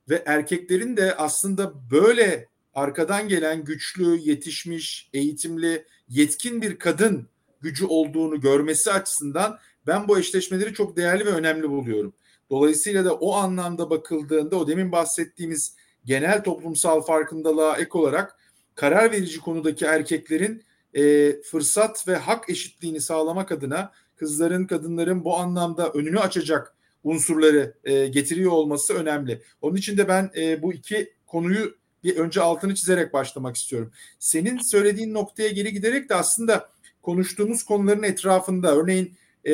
ve erkeklerin de aslında böyle arkadan gelen güçlü, yetişmiş, eğitimli, yetkin bir kadın gücü olduğunu görmesi açısından ben bu eşleşmeleri çok değerli ve önemli buluyorum. Dolayısıyla da o anlamda bakıldığında o demin bahsettiğimiz genel toplumsal farkındalığa ek olarak karar verici konudaki erkeklerin e, fırsat ve hak eşitliğini sağlamak adına kızların, kadınların bu anlamda önünü açacak unsurları e, getiriyor olması önemli. Onun için de ben e, bu iki konuyu bir önce altını çizerek başlamak istiyorum. Senin söylediğin noktaya geri giderek de aslında konuştuğumuz konuların etrafında örneğin e,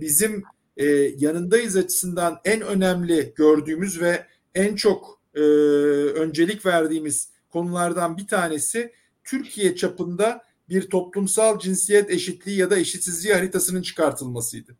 bizim e, yanındayız açısından en önemli gördüğümüz ve en çok e, öncelik verdiğimiz konulardan bir tanesi Türkiye çapında bir toplumsal cinsiyet eşitliği ya da eşitsizliği haritasının çıkartılmasıydı.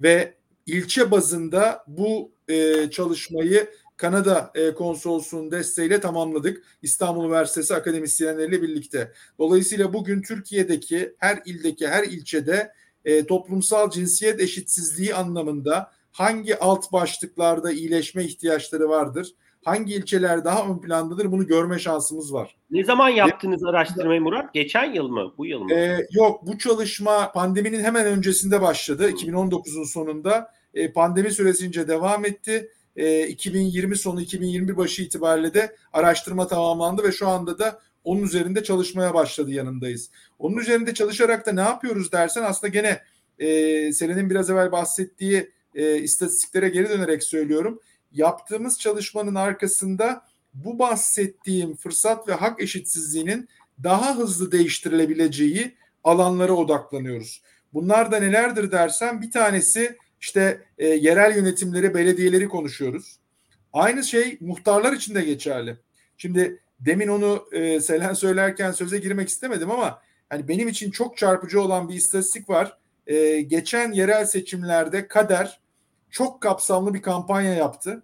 Ve ilçe bazında bu e, çalışmayı Kanada e, konsolosluğunun desteğiyle tamamladık. İstanbul Üniversitesi akademisyenleriyle birlikte. Dolayısıyla bugün Türkiye'deki her ildeki her ilçede e, toplumsal cinsiyet eşitsizliği anlamında hangi alt başlıklarda iyileşme ihtiyaçları vardır? Hangi ilçeler daha ön plandadır bunu görme şansımız var. Ne zaman yaptınız Ve, araştırmayı Murat? Geçen yıl mı? Bu yıl mı? E, yok bu çalışma pandeminin hemen öncesinde başladı. 2019'un sonunda. E, pandemi süresince devam etti. E, 2020 sonu 2021 başı itibariyle de araştırma tamamlandı ve şu anda da onun üzerinde çalışmaya başladı yanındayız. Onun üzerinde çalışarak da ne yapıyoruz dersen aslında gene e, Selen'in biraz evvel bahsettiği e, istatistiklere geri dönerek söylüyorum. Yaptığımız çalışmanın arkasında bu bahsettiğim fırsat ve hak eşitsizliğinin daha hızlı değiştirilebileceği alanlara odaklanıyoruz. Bunlar da nelerdir dersen bir tanesi işte e, yerel yönetimleri, belediyeleri konuşuyoruz. Aynı şey muhtarlar için de geçerli. Şimdi demin onu e, Selen söylerken söze girmek istemedim ama hani benim için çok çarpıcı olan bir istatistik var. E, geçen yerel seçimlerde Kader çok kapsamlı bir kampanya yaptı.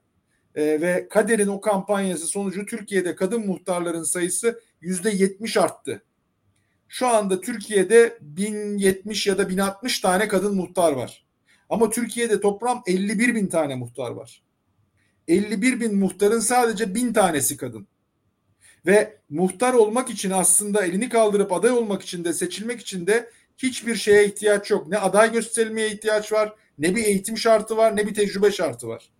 E, ve Kader'in o kampanyası sonucu Türkiye'de kadın muhtarların sayısı yüzde yetmiş arttı. Şu anda Türkiye'de 1070 ya da 1060 tane kadın muhtar var. Ama Türkiye'de toplam 51 bin tane muhtar var. 51 bin muhtarın sadece bin tanesi kadın. Ve muhtar olmak için aslında elini kaldırıp aday olmak için de seçilmek için de hiçbir şeye ihtiyaç yok. Ne aday gösterilmeye ihtiyaç var, ne bir eğitim şartı var, ne bir tecrübe şartı var.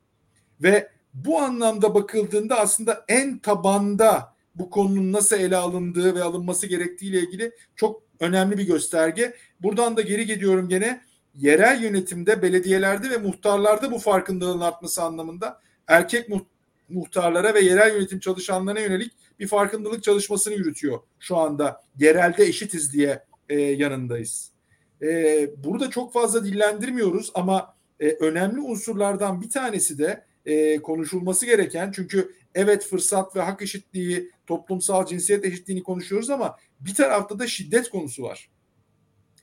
Ve bu anlamda bakıldığında aslında en tabanda bu konunun nasıl ele alındığı ve alınması gerektiği ile ilgili çok önemli bir gösterge. Buradan da geri gidiyorum gene yerel yönetimde, belediyelerde ve muhtarlarda bu farkındalığın artması anlamında erkek muhtarlara ve yerel yönetim çalışanlarına yönelik bir farkındalık çalışmasını yürütüyor şu anda. Yerelde eşitiz diye e, yanındayız. E, burada çok fazla dillendirmiyoruz ama e, önemli unsurlardan bir tanesi de e, konuşulması gereken çünkü evet fırsat ve hak eşitliği, toplumsal cinsiyet eşitliğini konuşuyoruz ama bir tarafta da şiddet konusu var.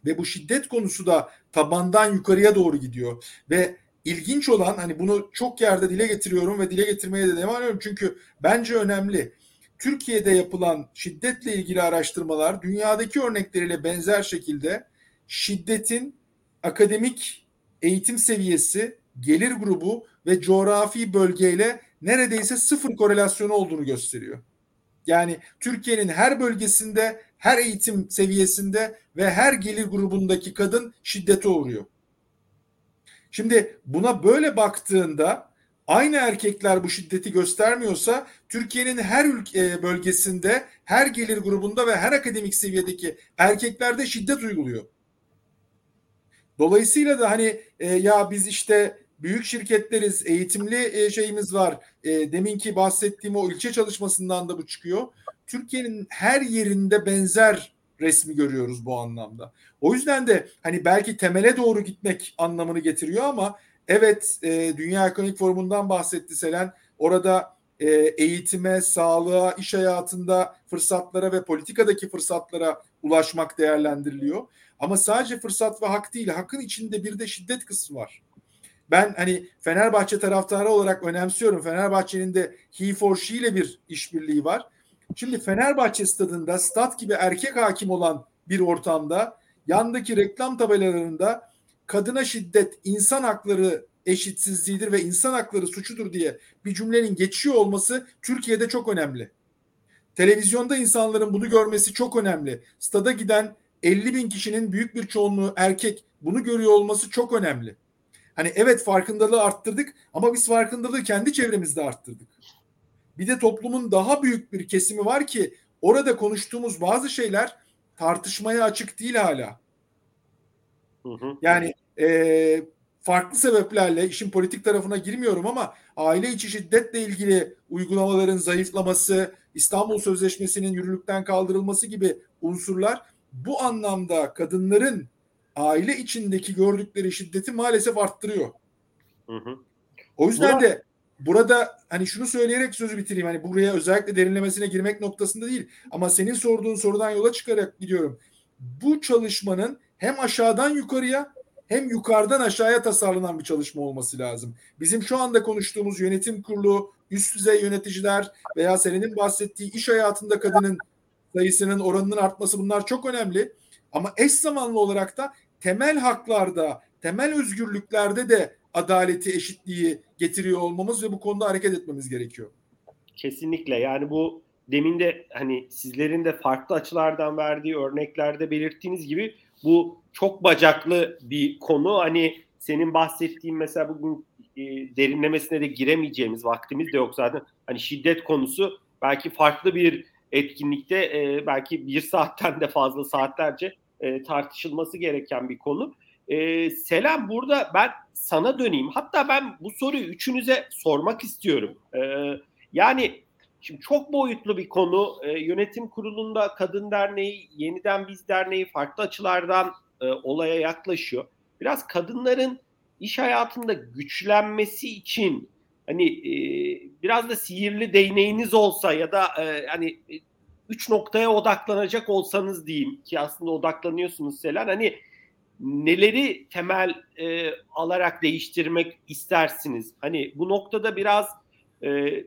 Ve bu şiddet konusu da tabandan yukarıya doğru gidiyor. Ve ilginç olan hani bunu çok yerde dile getiriyorum ve dile getirmeye de devam ediyorum. Çünkü bence önemli. Türkiye'de yapılan şiddetle ilgili araştırmalar dünyadaki örnekleriyle benzer şekilde şiddetin akademik eğitim seviyesi, gelir grubu ve coğrafi bölgeyle neredeyse sıfır korelasyonu olduğunu gösteriyor. Yani Türkiye'nin her bölgesinde, her eğitim seviyesinde ve her gelir grubundaki kadın şiddete uğruyor. Şimdi buna böyle baktığında aynı erkekler bu şiddeti göstermiyorsa Türkiye'nin her ülke bölgesinde, her gelir grubunda ve her akademik seviyedeki erkeklerde şiddet uyguluyor. Dolayısıyla da hani e, ya biz işte büyük şirketleriz, eğitimli e, şeyimiz var. E, deminki bahsettiğim o ilçe çalışmasından da bu çıkıyor. Türkiye'nin her yerinde benzer resmi görüyoruz bu anlamda. O yüzden de hani belki temele doğru gitmek anlamını getiriyor ama evet e, Dünya Ekonomik Forumu'ndan bahsetti Selen. Orada e, eğitime, sağlığa, iş hayatında fırsatlara ve politikadaki fırsatlara ulaşmak değerlendiriliyor. Ama sadece fırsat ve hak değil, hakkın içinde bir de şiddet kısmı var. Ben hani Fenerbahçe taraftarı olarak önemsiyorum. Fenerbahçe'nin de he for she ile bir işbirliği var. Şimdi Fenerbahçe stadında stat gibi erkek hakim olan bir ortamda yandaki reklam tabelalarında kadına şiddet, insan hakları eşitsizliğidir ve insan hakları suçudur diye bir cümlenin geçiyor olması Türkiye'de çok önemli. Televizyonda insanların bunu görmesi çok önemli. Stada giden 50 bin kişinin büyük bir çoğunluğu erkek bunu görüyor olması çok önemli. Hani evet farkındalığı arttırdık ama biz farkındalığı kendi çevremizde arttırdık. Bir de toplumun daha büyük bir kesimi var ki orada konuştuğumuz bazı şeyler tartışmaya açık değil hala. Hı hı. Yani e, farklı sebeplerle işin politik tarafına girmiyorum ama aile içi şiddetle ilgili uygulamaların zayıflaması, İstanbul Sözleşmesi'nin yürürlükten kaldırılması gibi unsurlar bu anlamda kadınların aile içindeki gördükleri şiddeti maalesef arttırıyor. Hı hı. O yüzden Buna... de burada hani şunu söyleyerek sözü bitireyim. Hani buraya özellikle derinlemesine girmek noktasında değil ama senin sorduğun sorudan yola çıkarak gidiyorum. Bu çalışmanın hem aşağıdan yukarıya hem yukarıdan aşağıya tasarlanan bir çalışma olması lazım. Bizim şu anda konuştuğumuz yönetim kurulu, üst düzey yöneticiler veya senin bahsettiği iş hayatında kadının sayısının oranının artması bunlar çok önemli. Ama eş zamanlı olarak da temel haklarda, temel özgürlüklerde de adaleti, eşitliği getiriyor olmamız ve bu konuda hareket etmemiz gerekiyor. Kesinlikle yani bu demin de hani sizlerin de farklı açılardan verdiği örneklerde belirttiğiniz gibi bu çok bacaklı bir konu. Hani senin bahsettiğin mesela bugün e, derinlemesine de giremeyeceğimiz vaktimiz de yok zaten. Hani şiddet konusu belki farklı bir etkinlikte e, belki bir saatten de fazla saatlerce e, tartışılması gereken bir konu. E, Selam burada ben sana döneyim. Hatta ben bu soruyu üçünüze sormak istiyorum. E, yani şimdi çok boyutlu bir konu. E, yönetim kurulunda Kadın Derneği, Yeniden Biz Derneği farklı açılardan e, olaya yaklaşıyor. Biraz kadınların iş hayatında güçlenmesi için hani e, biraz da sihirli değneğiniz olsa ya da e, hani üç noktaya odaklanacak olsanız diyeyim ki aslında odaklanıyorsunuz Selen hani neleri temel e, alarak değiştirmek istersiniz? Hani bu noktada biraz e,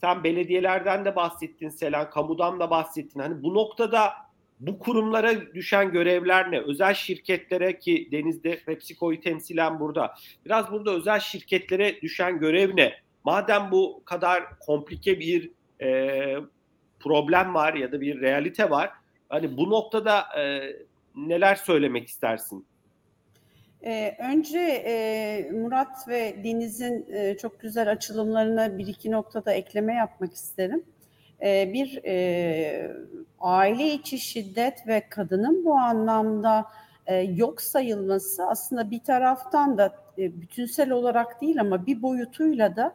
sen belediyelerden de bahsettin Selen, kamudan da bahsettin. Hani bu noktada bu kurumlara düşen görevler ne? Özel şirketlere ki Deniz'de PepsiCo'yu temsilen burada. Biraz burada özel şirketlere düşen görev ne? Madem bu kadar komplike bir e, problem var ya da bir realite var. Hani bu noktada e, neler söylemek istersin? Ee, önce e, Murat ve Deniz'in e, çok güzel açılımlarına bir iki noktada ekleme yapmak isterim. E, bir e, aile içi şiddet ve kadının bu anlamda e, yok sayılması aslında bir taraftan da e, bütünsel olarak değil ama bir boyutuyla da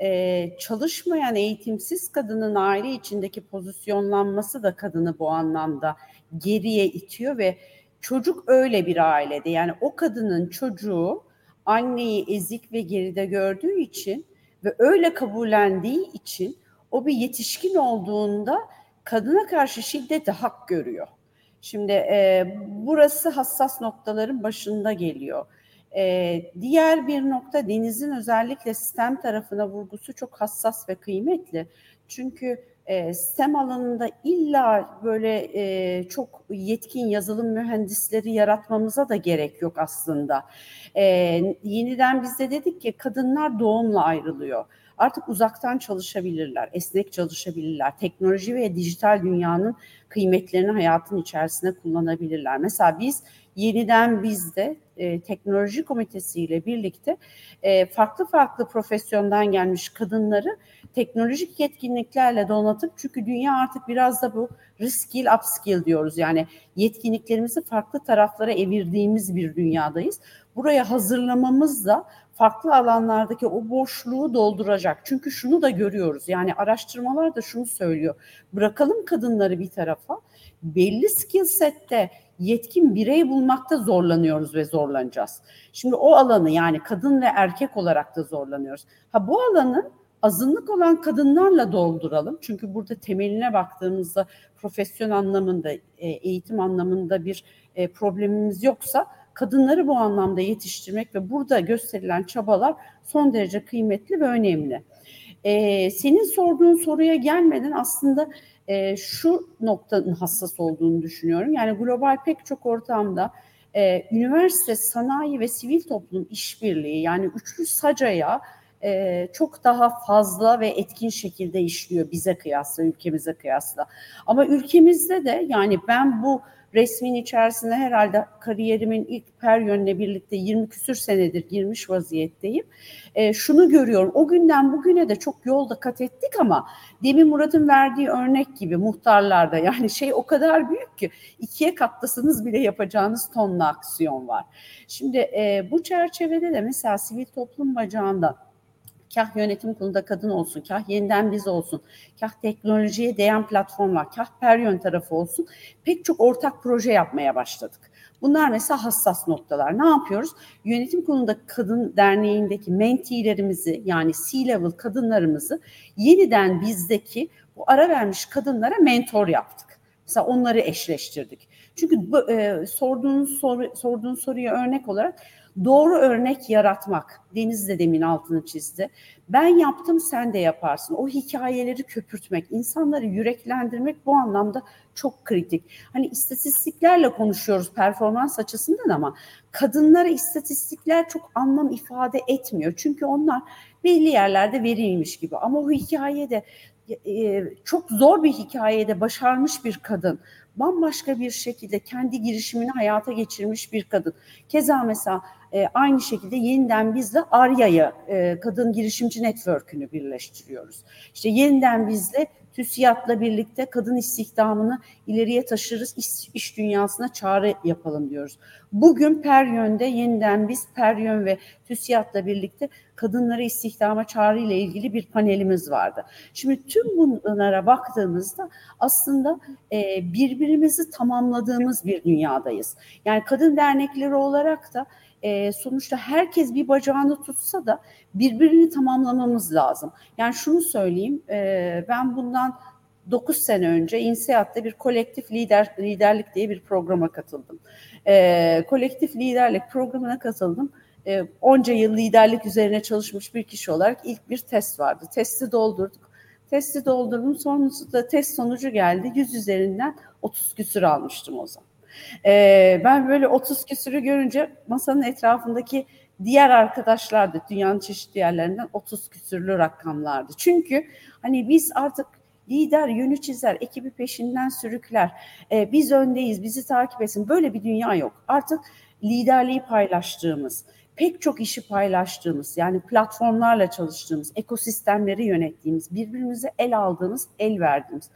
e, çalışmayan eğitimsiz kadının aile içindeki pozisyonlanması da kadını bu anlamda geriye itiyor ve çocuk öyle bir ailede yani o kadının çocuğu anneyi ezik ve geride gördüğü için ve öyle kabullendiği için o bir yetişkin olduğunda kadına karşı şiddeti hak görüyor. Şimdi e, burası hassas noktaların başında geliyor. E, diğer bir nokta Deniz'in özellikle sistem tarafına vurgusu çok hassas ve kıymetli. Çünkü e, STEM alanında illa böyle e, çok yetkin yazılım mühendisleri yaratmamıza da gerek yok aslında. E, yeniden biz de dedik ki kadınlar doğumla ayrılıyor. Artık uzaktan çalışabilirler, esnek çalışabilirler. Teknoloji ve dijital dünyanın kıymetlerini hayatın içerisinde kullanabilirler. Mesela biz yeniden bizde e, teknoloji komitesiyle birlikte e, farklı farklı profesyondan gelmiş kadınları teknolojik yetkinliklerle donatıp çünkü dünya artık biraz da bu reskill upskill diyoruz. Yani yetkinliklerimizi farklı taraflara evirdiğimiz bir dünyadayız. Buraya hazırlamamız da farklı alanlardaki o boşluğu dolduracak. Çünkü şunu da görüyoruz. Yani araştırmalar da şunu söylüyor. Bırakalım kadınları bir tarafa. Belli skill sette yetkin birey bulmakta zorlanıyoruz ve zorlanacağız. Şimdi o alanı yani kadın ve erkek olarak da zorlanıyoruz. Ha bu alanı azınlık olan kadınlarla dolduralım. Çünkü burada temeline baktığımızda profesyon anlamında, e, eğitim anlamında bir e, problemimiz yoksa kadınları bu anlamda yetiştirmek ve burada gösterilen çabalar son derece kıymetli ve önemli. Ee, senin sorduğun soruya gelmeden aslında e, şu noktanın hassas olduğunu düşünüyorum. Yani global pek çok ortamda e, üniversite, sanayi ve sivil toplum işbirliği yani üçlü sacaya e, çok daha fazla ve etkin şekilde işliyor bize kıyasla, ülkemize kıyasla. Ama ülkemizde de yani ben bu resmin içerisinde herhalde kariyerimin ilk per yönle birlikte 20 küsür senedir girmiş vaziyetteyim. E, şunu görüyorum. O günden bugüne de çok yolda kat ettik ama demin Murat'ın verdiği örnek gibi muhtarlarda yani şey o kadar büyük ki ikiye katlasanız bile yapacağınız tonla aksiyon var. Şimdi e, bu çerçevede de mesela sivil toplum bacağında kah yönetim kurulunda kadın olsun, kah yeniden biz olsun, kah teknolojiye değen platformlar, kah Peryon tarafı olsun pek çok ortak proje yapmaya başladık. Bunlar mesela hassas noktalar. Ne yapıyoruz? Yönetim kurulunda kadın derneğindeki mentilerimizi yani C-level kadınlarımızı yeniden bizdeki bu ara vermiş kadınlara mentor yaptık. Mesela onları eşleştirdik. Çünkü e, sorduğunuz soru, sorduğunuz soruya örnek olarak doğru örnek yaratmak. Deniz de demin altını çizdi. Ben yaptım sen de yaparsın. O hikayeleri köpürtmek, insanları yüreklendirmek bu anlamda çok kritik. Hani istatistiklerle konuşuyoruz performans açısından ama kadınlara istatistikler çok anlam ifade etmiyor. Çünkü onlar belli yerlerde verilmiş gibi ama o hikayede e, çok zor bir hikayede başarmış bir kadın bambaşka bir şekilde kendi girişimini hayata geçirmiş bir kadın. Keza mesela e, aynı şekilde yeniden bizle Arya'yı, e, Kadın Girişimci Network'ünü birleştiriyoruz. İşte yeniden bizle TÜSİAD'la birlikte kadın istihdamını ileriye taşırız, iş, iş dünyasına çağrı yapalım diyoruz. Bugün Peryön'de yeniden biz Peryon ve TÜSİAD'la birlikte kadınları istihdama çağrı ile ilgili bir panelimiz vardı. Şimdi tüm bunlara baktığımızda aslında e, birbirimizi tamamladığımız bir dünyadayız. Yani kadın dernekleri olarak da e, sonuçta herkes bir bacağını tutsa da birbirini tamamlamamız lazım. Yani şunu söyleyeyim, e, ben bundan 9 sene önce İNSEAD'da bir kolektif lider liderlik diye bir programa katıldım. E, kolektif liderlik programına katıldım. E, onca yıl liderlik üzerine çalışmış bir kişi olarak ilk bir test vardı. Testi doldurduk. Testi doldurdum. Sonrasında test sonucu geldi. 100 üzerinden 30 küsür almıştım o zaman. Ee, ben böyle 30 küsürü görünce masanın etrafındaki diğer arkadaşlar da dünyanın çeşitli yerlerinden 30 küsürlü rakamlardı. Çünkü hani biz artık lider, yönü çizer, ekibi peşinden sürükler. Ee, biz öndeyiz, bizi takip etsin. Böyle bir dünya yok. Artık liderliği paylaştığımız, pek çok işi paylaştığımız, yani platformlarla çalıştığımız, ekosistemleri yönettiğimiz, birbirimize el aldığımız, el verdiğimiz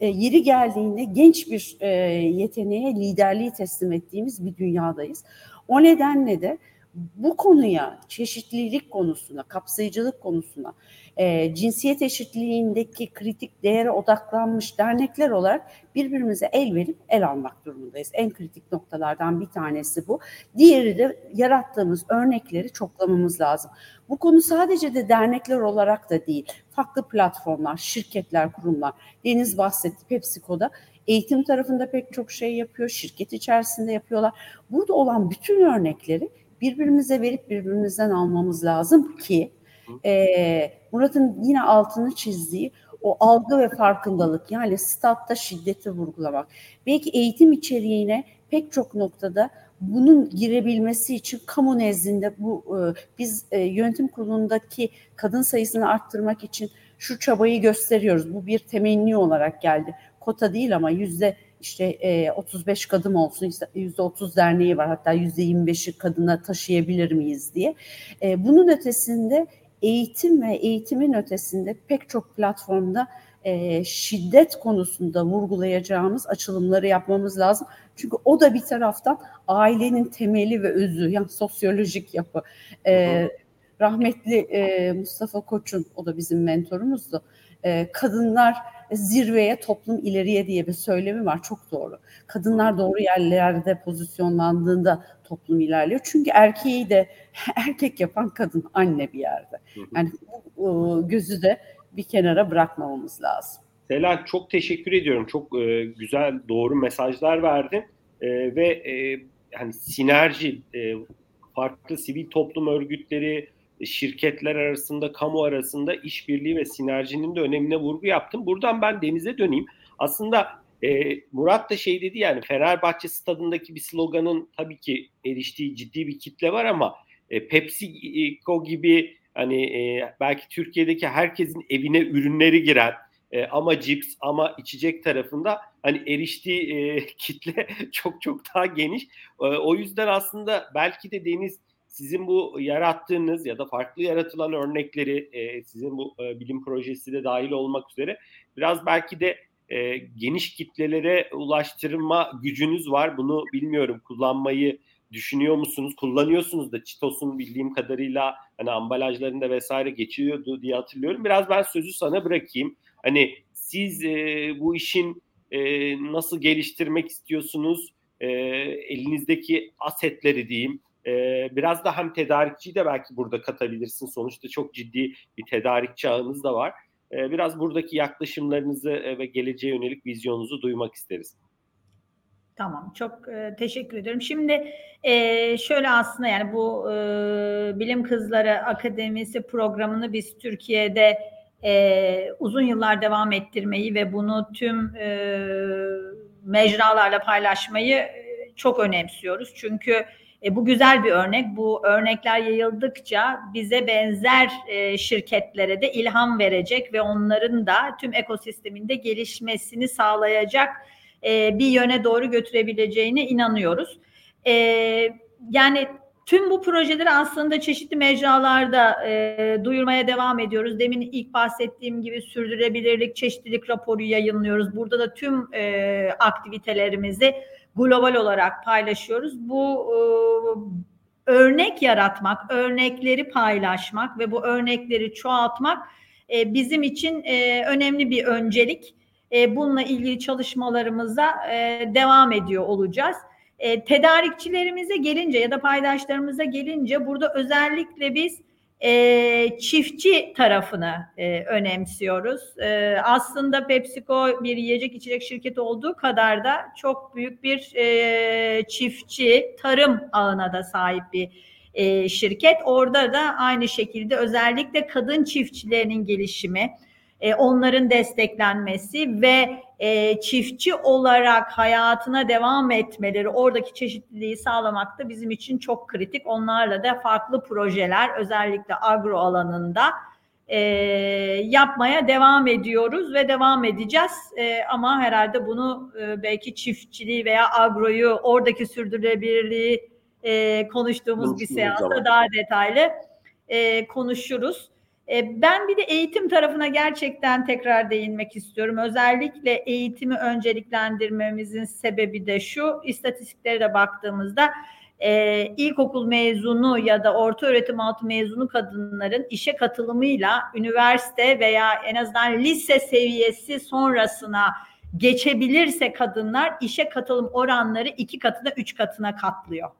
e, yeri geldiğinde genç bir e, yeteneğe liderliği teslim ettiğimiz bir dünyadayız. O nedenle de bu konuya, çeşitlilik konusuna, kapsayıcılık konusuna, e, cinsiyet eşitliğindeki kritik değere odaklanmış dernekler olarak birbirimize el verip el almak durumundayız. En kritik noktalardan bir tanesi bu. Diğeri de yarattığımız örnekleri çoklamamız lazım. Bu konu sadece de dernekler olarak da değil, farklı platformlar, şirketler, kurumlar. Deniz bahsetti PepsiCo'da eğitim tarafında pek çok şey yapıyor, şirket içerisinde yapıyorlar. Burada olan bütün örnekleri birbirimize verip birbirimizden almamız lazım ki e, Murat'ın yine altını çizdiği o algı ve farkındalık yani statta şiddeti vurgulamak. Belki eğitim içeriğine pek çok noktada bunun girebilmesi için kamu nezdinde bu e, biz e, yönetim kurulundaki kadın sayısını arttırmak için şu çabayı gösteriyoruz. Bu bir temenni olarak geldi. Kota değil ama yüzde işte e, 35 kadın olsun, yüzde 30 derneği var hatta yüzde 25'i kadına taşıyabilir miyiz diye. E, bunun ötesinde eğitim ve eğitimin ötesinde pek çok platformda e, şiddet konusunda vurgulayacağımız açılımları yapmamız lazım. Çünkü o da bir taraftan ailenin temeli ve özü, yani sosyolojik yapı. E, rahmetli e, Mustafa Koç'un, o da bizim mentorumuzdu. E, kadınlar zirveye, toplum ileriye diye bir söylemi var. Çok doğru. Kadınlar doğru yerlerde pozisyonlandığında toplum ilerliyor. Çünkü erkeği de *laughs* erkek yapan kadın, anne bir yerde. Yani bu gözü de bir kenara bırakmamamız lazım. Selen çok teşekkür ediyorum. Çok e, güzel, doğru mesajlar verdin. E, ve e, yani sinerji, e, farklı sivil toplum örgütleri, şirketler arasında, kamu arasında işbirliği ve sinerjinin de önemine vurgu yaptım. Buradan ben Deniz'e döneyim. Aslında e, Murat da şey dedi yani Fenerbahçe stadındaki bir sloganın tabii ki eriştiği ciddi bir kitle var ama e, PepsiCo gibi hani e, belki Türkiye'deki herkesin evine ürünleri giren e, ama cips ama içecek tarafında hani eriştiği e, *laughs* kitle çok çok daha geniş. E, o yüzden aslında belki de Deniz sizin bu yarattığınız ya da farklı yaratılan örnekleri e, sizin bu e, bilim projesi de dahil olmak üzere biraz belki de e, geniş kitlelere ulaştırma gücünüz var. Bunu bilmiyorum kullanmayı düşünüyor musunuz? Kullanıyorsunuz da Çitos'un bildiğim kadarıyla hani ambalajlarında vesaire geçiyordu diye hatırlıyorum. Biraz ben sözü sana bırakayım. Hani siz e, bu işin e, nasıl geliştirmek istiyorsunuz? E, elinizdeki asetleri diyeyim. E, biraz da hem tedarikçiyi de belki burada katabilirsin. Sonuçta çok ciddi bir tedarik çağınız da var. E, biraz buradaki yaklaşımlarınızı ve geleceğe yönelik vizyonunuzu duymak isteriz. Tamam, çok e, teşekkür ederim. Şimdi e, şöyle aslında yani bu e, Bilim Kızları Akademisi programını biz Türkiye'de e, uzun yıllar devam ettirmeyi ve bunu tüm e, mecralarla paylaşmayı çok önemsiyoruz. Çünkü e, bu güzel bir örnek. Bu örnekler yayıldıkça bize benzer e, şirketlere de ilham verecek ve onların da tüm ekosisteminde gelişmesini sağlayacak e, bir yöne doğru götürebileceğine inanıyoruz. E, yani tüm bu projeleri aslında çeşitli mecralarda e, duyurmaya devam ediyoruz. Demin ilk bahsettiğim gibi sürdürülebilirlik, çeşitlilik raporu yayınlıyoruz. Burada da tüm e, aktivitelerimizi global olarak paylaşıyoruz. Bu e, örnek yaratmak, örnekleri paylaşmak ve bu örnekleri çoğaltmak e, bizim için e, önemli bir öncelik. E, bununla ilgili çalışmalarımıza e, devam ediyor olacağız. E, tedarikçilerimize gelince ya da paydaşlarımıza gelince burada özellikle biz e, çiftçi tarafını e, önemsiyoruz. E, aslında PepsiCo bir yiyecek içecek şirketi olduğu kadar da çok büyük bir e, çiftçi tarım ağına da sahip bir e, şirket. Orada da aynı şekilde özellikle kadın çiftçilerinin gelişimi, e, onların desteklenmesi ve e, çiftçi olarak hayatına devam etmeleri, oradaki çeşitliliği sağlamak da bizim için çok kritik. Onlarla da farklı projeler özellikle agro alanında e, yapmaya devam ediyoruz ve devam edeceğiz. E, ama herhalde bunu e, belki çiftçiliği veya agroyu oradaki sürdürülebilirliği e, konuştuğumuz bir seansta daha detaylı e, konuşuruz. E, ben bir de eğitim tarafına gerçekten tekrar değinmek istiyorum. Özellikle eğitimi önceliklendirmemizin sebebi de şu, istatistiklere de baktığımızda e, ilkokul mezunu ya da orta öğretim altı mezunu kadınların işe katılımıyla üniversite veya en azından lise seviyesi sonrasına geçebilirse kadınlar işe katılım oranları iki katına üç katına katlıyor.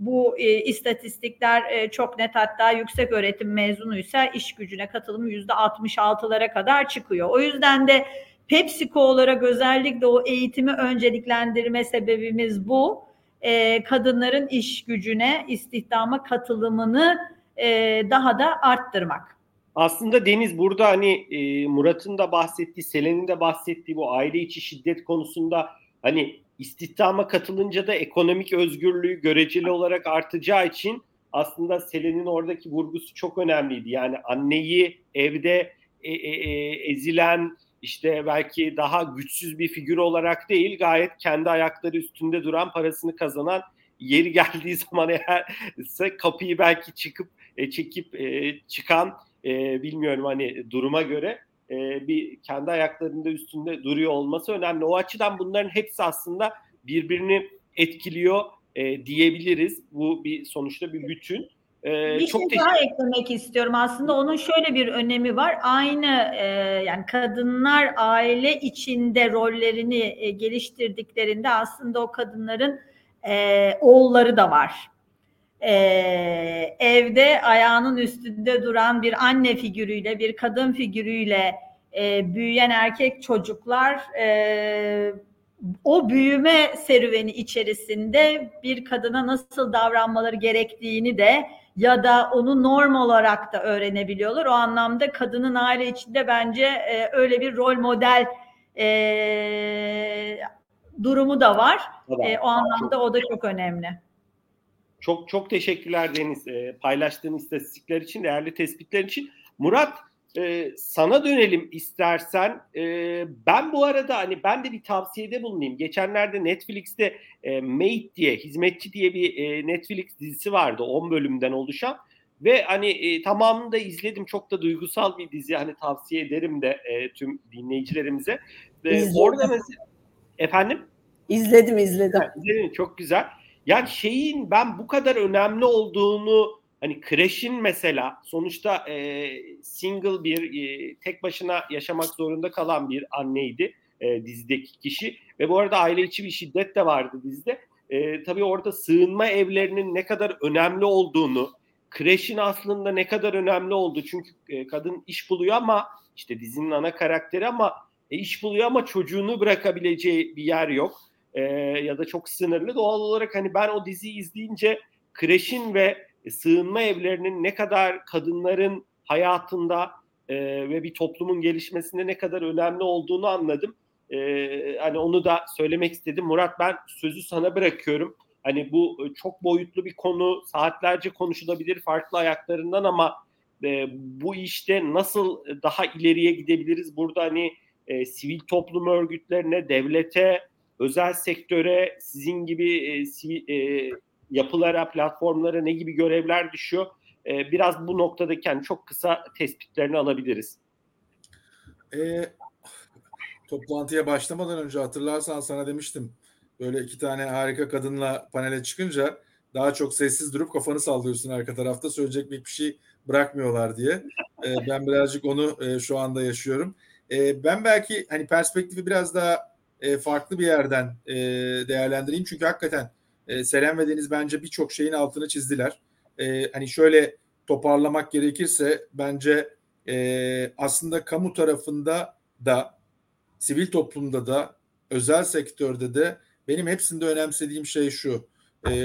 Bu e, istatistikler e, çok net hatta yüksek öğretim mezunuysa iş gücüne katılımı yüzde 66'lara kadar çıkıyor. O yüzden de PepsiCo olarak özellikle o eğitimi önceliklendirme sebebimiz bu. E, kadınların iş gücüne, istihdama katılımını e, daha da arttırmak. Aslında Deniz burada hani e, Murat'ın da bahsettiği, Selen'in de bahsettiği bu aile içi şiddet konusunda hani istihdama katılınca da ekonomik özgürlüğü göreceli olarak artacağı için aslında Selen'in oradaki vurgusu çok önemliydi. Yani anneyi evde e, e, e, ezilen işte belki daha güçsüz bir figür olarak değil gayet kendi ayakları üstünde duran parasını kazanan yeri *laughs* geldiği zaman eğer kapıyı belki çıkıp e, çekip e, çıkan e, bilmiyorum hani duruma göre e, bir kendi ayaklarında üstünde duruyor olması önemli. O açıdan bunların hepsi aslında birbirini etkiliyor e, diyebiliriz. Bu bir sonuçta bir bütün. Ee, bir çok şey daha eklemek istiyorum. Aslında onun şöyle bir önemi var. Aynı e, yani kadınlar aile içinde rollerini e, geliştirdiklerinde aslında o kadınların e, oğulları da var. E, evde ayağının üstünde duran bir anne figürüyle, bir kadın figürüyle e, büyüyen erkek çocuklar e, o büyüme serüveni içerisinde bir kadına nasıl davranmaları gerektiğini de ya da onu norm olarak da öğrenebiliyorlar. O anlamda kadının aile içinde bence e, öyle bir rol model e, durumu da var. E, o anlamda o da çok önemli. Çok çok teşekkürler Deniz e, paylaştığın istatistikler için, değerli tespitler için. Murat e, sana dönelim istersen. E, ben bu arada hani ben de bir tavsiyede bulunayım. Geçenlerde Netflix'te e, Mate diye, Hizmetçi diye bir e, Netflix dizisi vardı 10 bölümden oluşan. Ve hani e, tamamını da izledim. Çok da duygusal bir dizi. Hani tavsiye ederim de e, tüm dinleyicilerimize. E, orada mesela efendim İzledim izledim. Ha, izledim çok güzel. Yani şeyin ben bu kadar önemli olduğunu hani Crash'in mesela sonuçta e, single bir e, tek başına yaşamak zorunda kalan bir anneydi e, dizideki kişi. Ve bu arada aile içi bir şiddet de vardı dizide. E, tabii orada sığınma evlerinin ne kadar önemli olduğunu, Crash'in aslında ne kadar önemli oldu. Çünkü e, kadın iş buluyor ama işte dizinin ana karakteri ama e, iş buluyor ama çocuğunu bırakabileceği bir yer yok e, ya da çok sınırlı. Doğal olarak hani ben o diziyi izleyince Crash'in ve sığınma evlerinin ne kadar kadınların hayatında e, ve bir toplumun gelişmesinde ne kadar önemli olduğunu anladım. E, hani onu da söylemek istedim. Murat ben sözü sana bırakıyorum. Hani bu çok boyutlu bir konu, saatlerce konuşulabilir farklı ayaklarından ama e, bu işte nasıl daha ileriye gidebiliriz? Burada hani e, sivil toplum örgütlerine, devlete, özel sektöre, sizin gibi e, sivil, e, yapılara, platformlara ne gibi görevler düşüyor? E, biraz bu noktadaki yani çok kısa tespitlerini alabiliriz. E, toplantıya başlamadan önce hatırlarsan sana demiştim. Böyle iki tane harika kadınla panele çıkınca daha çok sessiz durup kafanı sallıyorsun arka tarafta söyleyecek bir şey bırakmıyorlar diye. E, ben birazcık onu e, şu anda yaşıyorum. E, ben belki hani perspektifi biraz daha e, farklı bir yerden e, değerlendireyim. Çünkü hakikaten e, Selen ve Deniz bence birçok şeyin altını çizdiler. E, hani şöyle toparlamak gerekirse bence aslında kamu tarafında da sivil toplumda da özel sektörde de benim hepsinde önemsediğim şey şu.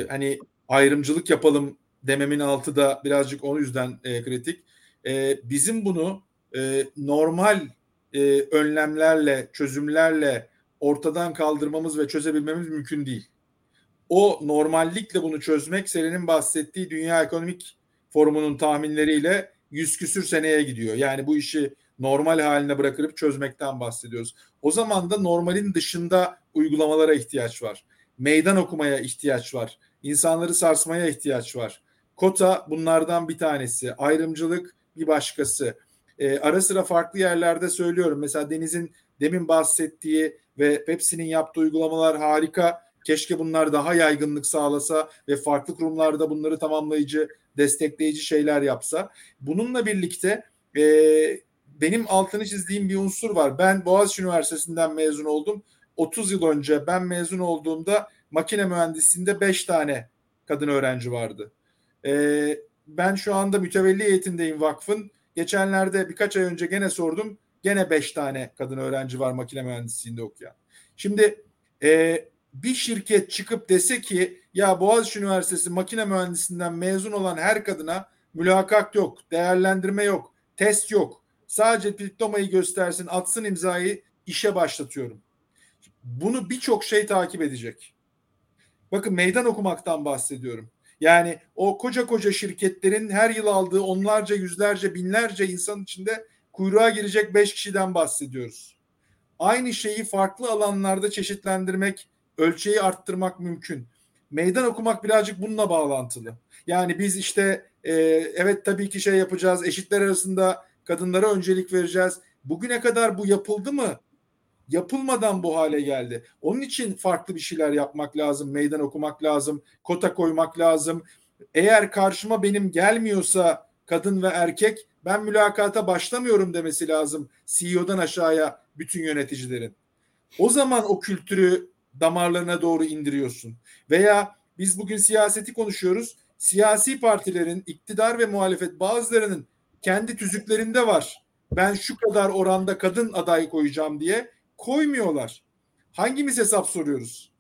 Hani ayrımcılık yapalım dememin altı da birazcık o yüzden kritik. Bizim bunu normal önlemlerle, çözümlerle ortadan kaldırmamız ve çözebilmemiz mümkün değil. O normallikle bunu çözmek Selin'in bahsettiği Dünya Ekonomik Forumu'nun tahminleriyle yüz küsür seneye gidiyor. Yani bu işi normal haline bırakıp çözmekten bahsediyoruz. O zaman da normalin dışında uygulamalara ihtiyaç var. Meydan okumaya ihtiyaç var. İnsanları sarsmaya ihtiyaç var. Kota bunlardan bir tanesi. Ayrımcılık bir başkası. E, ara sıra farklı yerlerde söylüyorum. Mesela Deniz'in demin bahsettiği ve Pepsi'nin yaptığı uygulamalar harika. Keşke bunlar daha yaygınlık sağlasa ve farklı kurumlarda bunları tamamlayıcı, destekleyici şeyler yapsa. Bununla birlikte e, benim altını çizdiğim bir unsur var. Ben Boğaziçi Üniversitesi'nden mezun oldum. 30 yıl önce ben mezun olduğumda makine mühendisliğinde 5 tane kadın öğrenci vardı. E, ben şu anda mütevelli eğitimdeyim vakfın. Geçenlerde birkaç ay önce gene sordum. Gene 5 tane kadın öğrenci var makine mühendisliğinde okuyan. Şimdi e, bir şirket çıkıp dese ki ya Boğaziçi Üniversitesi makine mühendisinden mezun olan her kadına mülakat yok, değerlendirme yok, test yok. Sadece diplomayı göstersin, atsın imzayı, işe başlatıyorum. Bunu birçok şey takip edecek. Bakın meydan okumaktan bahsediyorum. Yani o koca koca şirketlerin her yıl aldığı onlarca, yüzlerce, binlerce insan içinde kuyruğa girecek beş kişiden bahsediyoruz. Aynı şeyi farklı alanlarda çeşitlendirmek, ölçeği arttırmak mümkün. Meydan okumak birazcık bununla bağlantılı. Yani biz işte e, evet tabii ki şey yapacağız, eşitler arasında kadınlara öncelik vereceğiz. Bugüne kadar bu yapıldı mı? Yapılmadan bu hale geldi. Onun için farklı bir şeyler yapmak lazım, meydan okumak lazım, kota koymak lazım. Eğer karşıma benim gelmiyorsa kadın ve erkek ben mülakata başlamıyorum demesi lazım CEO'dan aşağıya bütün yöneticilerin. O zaman o kültürü damarlarına doğru indiriyorsun. Veya biz bugün siyaseti konuşuyoruz. Siyasi partilerin iktidar ve muhalefet bazılarının kendi tüzüklerinde var. Ben şu kadar oranda kadın aday koyacağım diye koymuyorlar. Hangimiz hesap soruyoruz?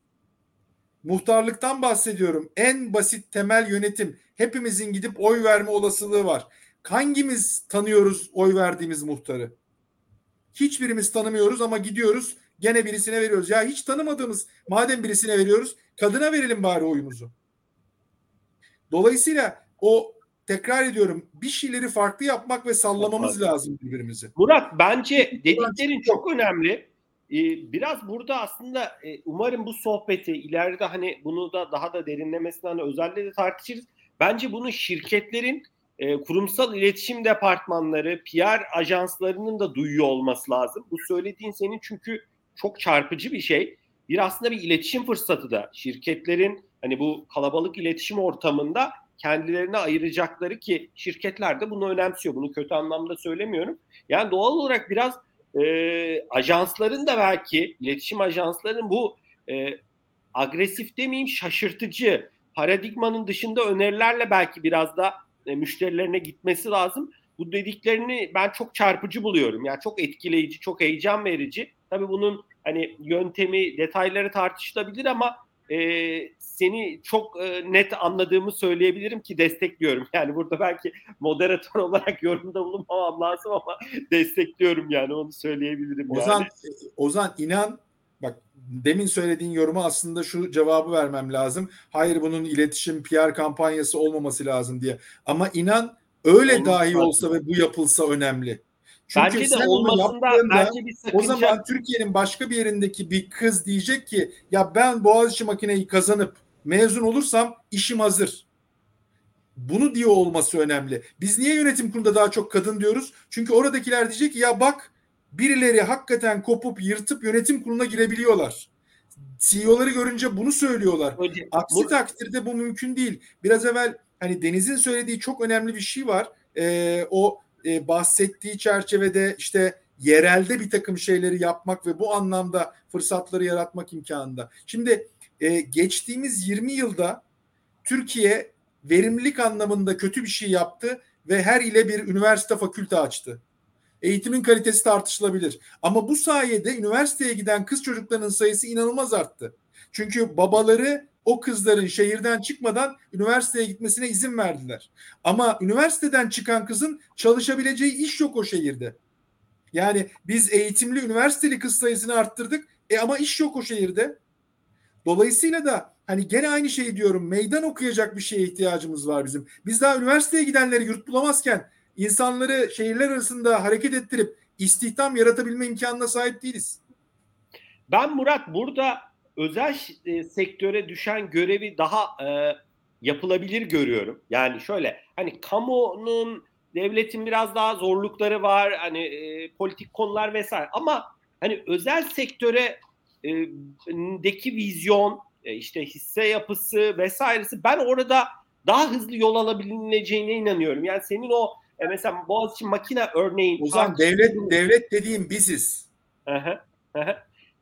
Muhtarlıktan bahsediyorum. En basit temel yönetim. Hepimizin gidip oy verme olasılığı var. Hangimiz tanıyoruz oy verdiğimiz muhtarı? Hiçbirimiz tanımıyoruz ama gidiyoruz gene birisine veriyoruz. Ya hiç tanımadığımız madem birisine veriyoruz kadına verelim bari oyumuzu. Dolayısıyla o tekrar ediyorum bir şeyleri farklı yapmak ve sallamamız lazım birbirimizi. Murat bence dediklerin çok önemli. Ee, biraz burada aslında e, umarım bu sohbeti ileride hani bunu da daha da derinlemesinden hani özellikle de tartışırız. Bence bunu şirketlerin e, kurumsal iletişim departmanları, PR ajanslarının da duyuyor olması lazım. Bu söylediğin senin çünkü çok çarpıcı bir şey. Bir aslında bir iletişim fırsatı da şirketlerin hani bu kalabalık iletişim ortamında kendilerine ayıracakları ki şirketler de bunu önemsiyor. Bunu kötü anlamda söylemiyorum. Yani doğal olarak biraz e, ajansların da belki iletişim ajanslarının bu e, agresif demeyeyim şaşırtıcı paradigmanın dışında önerilerle belki biraz da e, müşterilerine gitmesi lazım. Bu dediklerini ben çok çarpıcı buluyorum. Yani çok etkileyici, çok heyecan verici. Tabii bunun hani yöntemi, detayları tartışılabilir ama e, seni çok e, net anladığımı söyleyebilirim ki destekliyorum. Yani burada belki moderatör olarak yorumda bulunmamam lazım ama destekliyorum yani onu söyleyebilirim. Ozan, yani. Ozan inan bak demin söylediğin yoruma aslında şu cevabı vermem lazım. Hayır bunun iletişim PR kampanyası olmaması lazım diye. Ama inan öyle Olmaz dahi olsa ve bu yapılsa önemli. Çünkü bence de olmasında bence bir sakınca... O zaman Türkiye'nin başka bir yerindeki bir kız diyecek ki ya ben Boğaziçi makineyi kazanıp mezun olursam işim hazır. Bunu diyor olması önemli. Biz niye yönetim kurulunda daha çok kadın diyoruz? Çünkü oradakiler diyecek ki ya bak birileri hakikaten kopup yırtıp yönetim kuruluna girebiliyorlar. CEO'ları görünce bunu söylüyorlar. Hocam, Aksi bu... takdirde bu mümkün değil. Biraz evvel hani Deniz'in söylediği çok önemli bir şey var. Ee, o e, bahsettiği çerçevede işte yerelde bir takım şeyleri yapmak ve bu anlamda fırsatları yaratmak imkanında. Şimdi e, geçtiğimiz 20 yılda Türkiye verimlilik anlamında kötü bir şey yaptı ve her ile bir üniversite fakülte açtı. Eğitimin kalitesi tartışılabilir. Ama bu sayede üniversiteye giden kız çocuklarının sayısı inanılmaz arttı. Çünkü babaları o kızların şehirden çıkmadan üniversiteye gitmesine izin verdiler. Ama üniversiteden çıkan kızın çalışabileceği iş yok o şehirde. Yani biz eğitimli üniversiteli kız sayısını arttırdık. E ama iş yok o şehirde. Dolayısıyla da hani gene aynı şeyi diyorum. Meydan okuyacak bir şeye ihtiyacımız var bizim. Biz daha üniversiteye gidenleri yurt bulamazken insanları şehirler arasında hareket ettirip istihdam yaratabilme imkanına sahip değiliz. Ben Murat burada özel e, sektöre düşen görevi daha e, yapılabilir görüyorum. Yani şöyle hani kamunun devletin biraz daha zorlukları var hani e, politik konular vesaire ama hani özel sektöre e, deki vizyon e, işte hisse yapısı vesairesi ben orada daha hızlı yol alabileceğine inanıyorum. Yani senin o e, mesela Boğaziçi makine örneğin. O zaman devlet devlet dediğim biziz.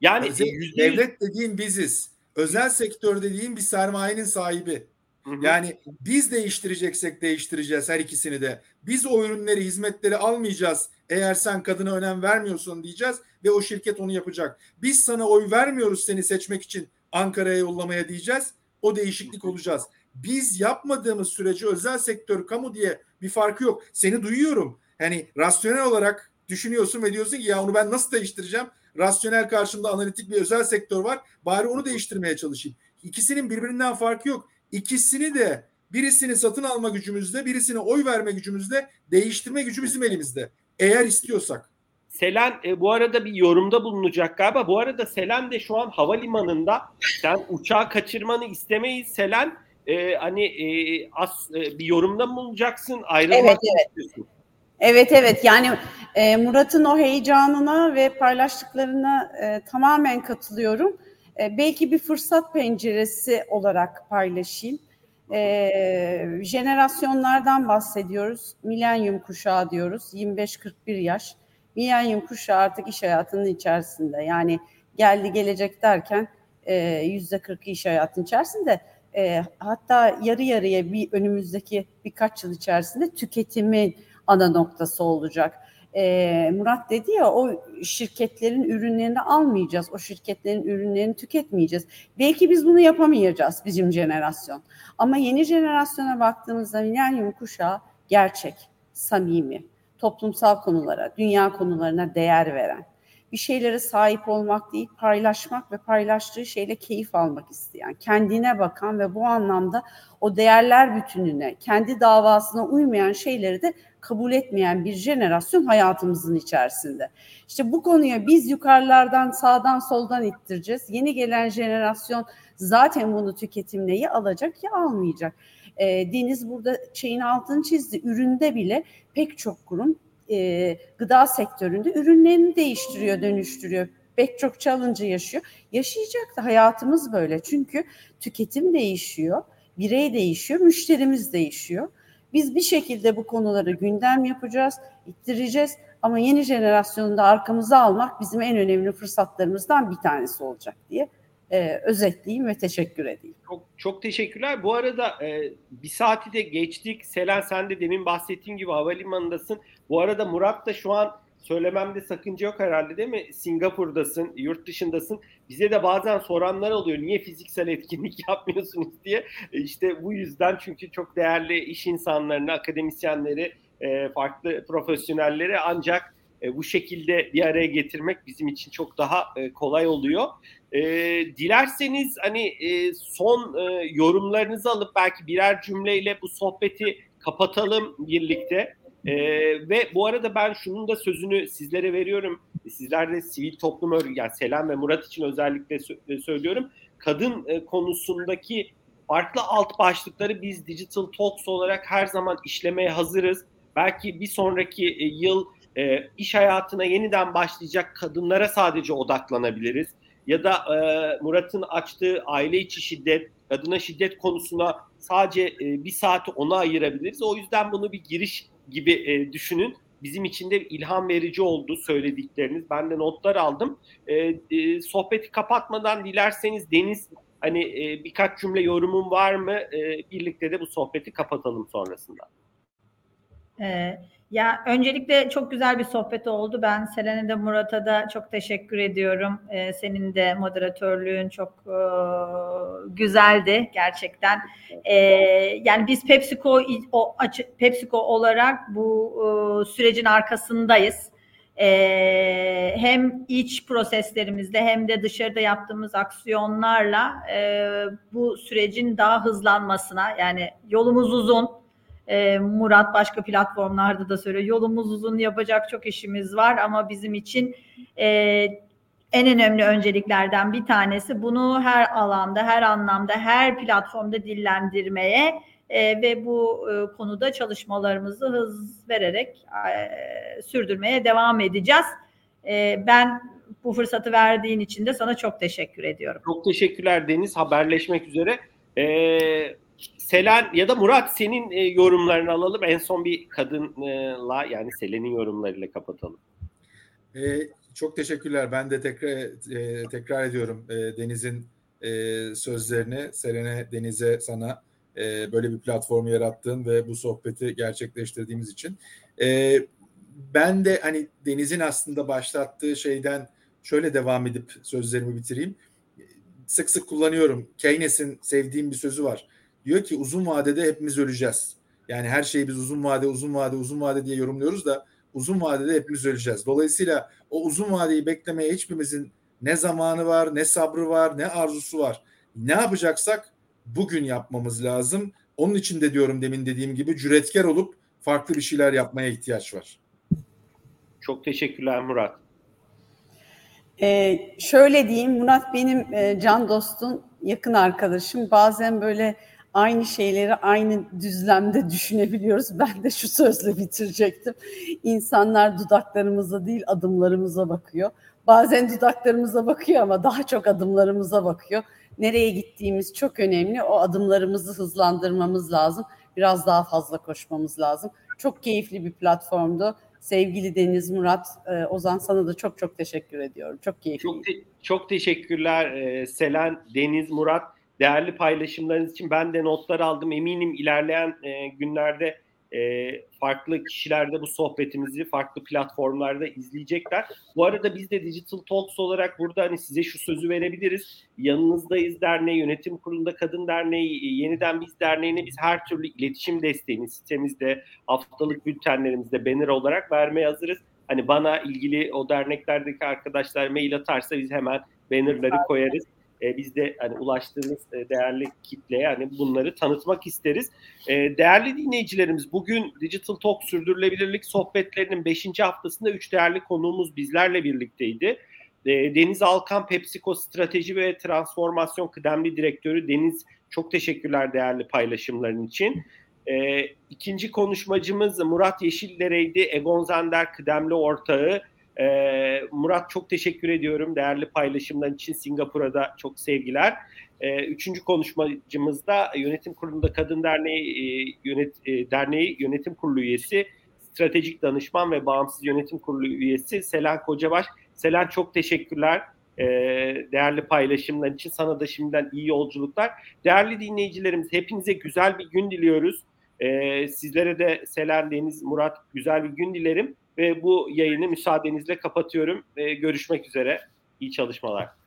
Yani Özel, %100... devlet dediğin biziz. Özel sektör dediğin bir sermayenin sahibi. Hı hı. Yani biz değiştireceksek değiştireceğiz her ikisini de. Biz o ürünleri, hizmetleri almayacağız. Eğer sen kadına önem vermiyorsun diyeceğiz ve o şirket onu yapacak. Biz sana oy vermiyoruz seni seçmek için Ankara'ya yollamaya diyeceğiz. O değişiklik olacağız. Biz yapmadığımız sürece özel sektör, kamu diye bir farkı yok. Seni duyuyorum. Hani rasyonel olarak düşünüyorsun ve diyorsun ki ya onu ben nasıl değiştireceğim? rasyonel karşımda analitik bir özel sektör var. Bari onu değiştirmeye çalışayım. İkisinin birbirinden farkı yok. İkisini de birisini satın alma gücümüzde, birisine oy verme gücümüzde, değiştirme gücü bizim elimizde. Eğer istiyorsak. Selen e, bu arada bir yorumda bulunacak galiba. Bu arada Selen de şu an havalimanında. Sen uçağı kaçırmanı istemeyiz Selen. E, hani e, as, e, bir yorumda mı bulunacaksın? Ayrılmak evet, evet. istiyorsun? Evet evet yani e, Murat'ın o heyecanına ve paylaştıklarına e, tamamen katılıyorum. E, belki bir fırsat penceresi olarak paylaşayım. E, jenerasyonlardan bahsediyoruz. Milenyum kuşağı diyoruz. 25-41 yaş. Milenyum kuşağı artık iş hayatının içerisinde. Yani geldi gelecek derken e, yüzde 40'ı iş hayatının içerisinde. E, hatta yarı yarıya bir önümüzdeki birkaç yıl içerisinde tüketimin ana noktası olacak. E, Murat dedi ya o şirketlerin ürünlerini almayacağız, o şirketlerin ürünlerini tüketmeyeceğiz. Belki biz bunu yapamayacağız bizim jenerasyon. Ama yeni jenerasyona baktığımızda milenyum kuşağı gerçek, samimi, toplumsal konulara, dünya konularına değer veren bir şeylere sahip olmak değil, paylaşmak ve paylaştığı şeyle keyif almak isteyen, kendine bakan ve bu anlamda o değerler bütününe, kendi davasına uymayan şeyleri de kabul etmeyen bir jenerasyon hayatımızın içerisinde. İşte bu konuya biz yukarılardan, sağdan, soldan ittireceğiz. Yeni gelen jenerasyon zaten bunu tüketimleyi alacak ya almayacak. E, Deniz burada şeyin altını çizdi. Üründe bile pek çok kurum e, gıda sektöründe ürünlerini değiştiriyor, dönüştürüyor. Pek çok challenge yaşıyor. Yaşayacak da hayatımız böyle. Çünkü tüketim değişiyor, birey değişiyor, müşterimiz değişiyor. Biz bir şekilde bu konuları gündem yapacağız, ittireceğiz ama yeni jenerasyonu da arkamıza almak bizim en önemli fırsatlarımızdan bir tanesi olacak diye e, özetleyeyim ve teşekkür edeyim. Çok, çok teşekkürler. Bu arada e, bir saati de geçtik. Selen sen de demin bahsettiğim gibi havalimanındasın. Bu arada Murat da şu an söylememde sakınca yok herhalde değil mi? Singapur'dasın, yurt dışındasın. Bize de bazen soranlar oluyor. Niye fiziksel etkinlik *laughs* yapmıyorsunuz diye. E işte bu yüzden çünkü çok değerli iş insanlarını, akademisyenleri, e, farklı profesyonelleri ancak e, bu şekilde bir araya getirmek bizim için çok daha e, kolay oluyor. E, dilerseniz hani son yorumlarınızı alıp belki birer cümleyle bu sohbeti kapatalım birlikte. E, ve bu arada ben şunun da sözünü sizlere veriyorum. Sizler de sivil toplum örgütü, yani Selam ve Murat için özellikle sö- söylüyorum. Kadın e, konusundaki farklı alt başlıkları biz Digital Talks olarak her zaman işlemeye hazırız. Belki bir sonraki e, yıl e, iş hayatına yeniden başlayacak kadınlara sadece odaklanabiliriz. Ya da e, Murat'ın açtığı aile içi şiddet, kadına şiddet konusuna sadece e, bir saati ona ayırabiliriz. O yüzden bunu bir giriş gibi e, düşünün. Bizim için de ilham verici oldu söyledikleriniz. Ben de notlar aldım. E, e, sohbeti kapatmadan dilerseniz Deniz hani e, birkaç cümle yorumun var mı? E, birlikte de bu sohbeti kapatalım sonrasında. Evet. Ya öncelikle çok güzel bir sohbet oldu. Ben Selen'e de Murat'a da çok teşekkür ediyorum. Ee, senin de moderatörlüğün çok e, güzeldi gerçekten. Ee, yani biz PepsiCo o PepsiCo olarak bu e, sürecin arkasındayız. Ee, hem iç proseslerimizde hem de dışarıda yaptığımız aksiyonlarla e, bu sürecin daha hızlanmasına yani yolumuz uzun e, Murat başka platformlarda da söylüyor. Yolumuz uzun yapacak çok işimiz var ama bizim için e, en önemli önceliklerden bir tanesi bunu her alanda, her anlamda, her platformda dillendirmeye e, ve bu e, konuda çalışmalarımızı hız vererek e, sürdürmeye devam edeceğiz. E, ben bu fırsatı verdiğin için de sana çok teşekkür ediyorum. Çok teşekkürler Deniz. Haberleşmek üzere. Ee, Selen ya da Murat senin e, yorumlarını alalım. En son bir kadınla yani Selen'in yorumlarıyla kapatalım. Ee, çok teşekkürler. Ben de tekrar e, tekrar ediyorum e, Deniz'in e, sözlerini. Selen'e, Deniz'e, sana e, böyle bir platformu yarattığın ve bu sohbeti gerçekleştirdiğimiz için. E, ben de hani Deniz'in aslında başlattığı şeyden şöyle devam edip sözlerimi bitireyim. Sık sık kullanıyorum. Keynes'in sevdiğim bir sözü var diyor ki uzun vadede hepimiz öleceğiz. Yani her şeyi biz uzun vade, uzun vade, uzun vade diye yorumluyoruz da uzun vadede hepimiz öleceğiz. Dolayısıyla o uzun vadeyi beklemeye hiçbirimizin ne zamanı var, ne sabrı var, ne arzusu var. Ne yapacaksak bugün yapmamız lazım. Onun için de diyorum demin dediğim gibi cüretkar olup farklı bir şeyler yapmaya ihtiyaç var. Çok teşekkürler Murat. Ee, şöyle diyeyim Murat benim e, can dostum, yakın arkadaşım. Bazen böyle aynı şeyleri aynı düzlemde düşünebiliyoruz. *laughs* Ben de şu sözle bitirecektim. İnsanlar dudaklarımıza değil adımlarımıza bakıyor. Bazen dudaklarımıza bakıyor ama daha çok adımlarımıza bakıyor. Nereye gittiğimiz çok önemli. O adımlarımızı hızlandırmamız lazım. Biraz daha fazla koşmamız lazım. Çok keyifli bir platformdu. Sevgili Deniz Murat, e, Ozan sana da çok çok teşekkür ediyorum. Çok keyifli. Çok, te- çok teşekkürler e, Selen, Deniz, Murat değerli paylaşımlarınız için ben de notlar aldım. Eminim ilerleyen e, günlerde e, farklı kişiler de bu sohbetimizi farklı platformlarda izleyecekler. Bu arada biz de Digital Talks olarak burada hani size şu sözü verebiliriz. Yanınızdayız derneği, yönetim kurulunda kadın derneği, yeniden biz derneğine biz her türlü iletişim desteğini sitemizde, haftalık bültenlerimizde banner olarak vermeye hazırız. Hani bana ilgili o derneklerdeki arkadaşlar mail atarsa biz hemen bannerları koyarız. E, biz de hani ulaştığınız e, değerli kitle yani bunları tanıtmak isteriz. E, değerli dinleyicilerimiz bugün Digital Talk sürdürülebilirlik sohbetlerinin 5. haftasında 3 değerli konuğumuz bizlerle birlikteydi. E, Deniz Alkan PepsiCo Strateji ve Transformasyon Kıdemli Direktörü Deniz çok teşekkürler değerli paylaşımların için. E, ikinci konuşmacımız Murat Yeşildere'ydi. Egon Zender kıdemli ortağı. E, Murat çok teşekkür ediyorum değerli paylaşımların için. Singapur'a da çok sevgiler. E, üçüncü konuşmacımız da Yönetim Kurulu'nda Kadın Derneği, e, yönet, e, Derneği Yönetim Kurulu üyesi, stratejik danışman ve bağımsız yönetim kurulu üyesi Selen Kocabaş. Selen çok teşekkürler e, değerli paylaşımlar için. Sana da şimdiden iyi yolculuklar. Değerli dinleyicilerimiz hepinize güzel bir gün diliyoruz. E, sizlere de Selen, Deniz, Murat güzel bir gün dilerim. Ve bu yayını müsaadenizle kapatıyorum. E, görüşmek üzere. İyi çalışmalar.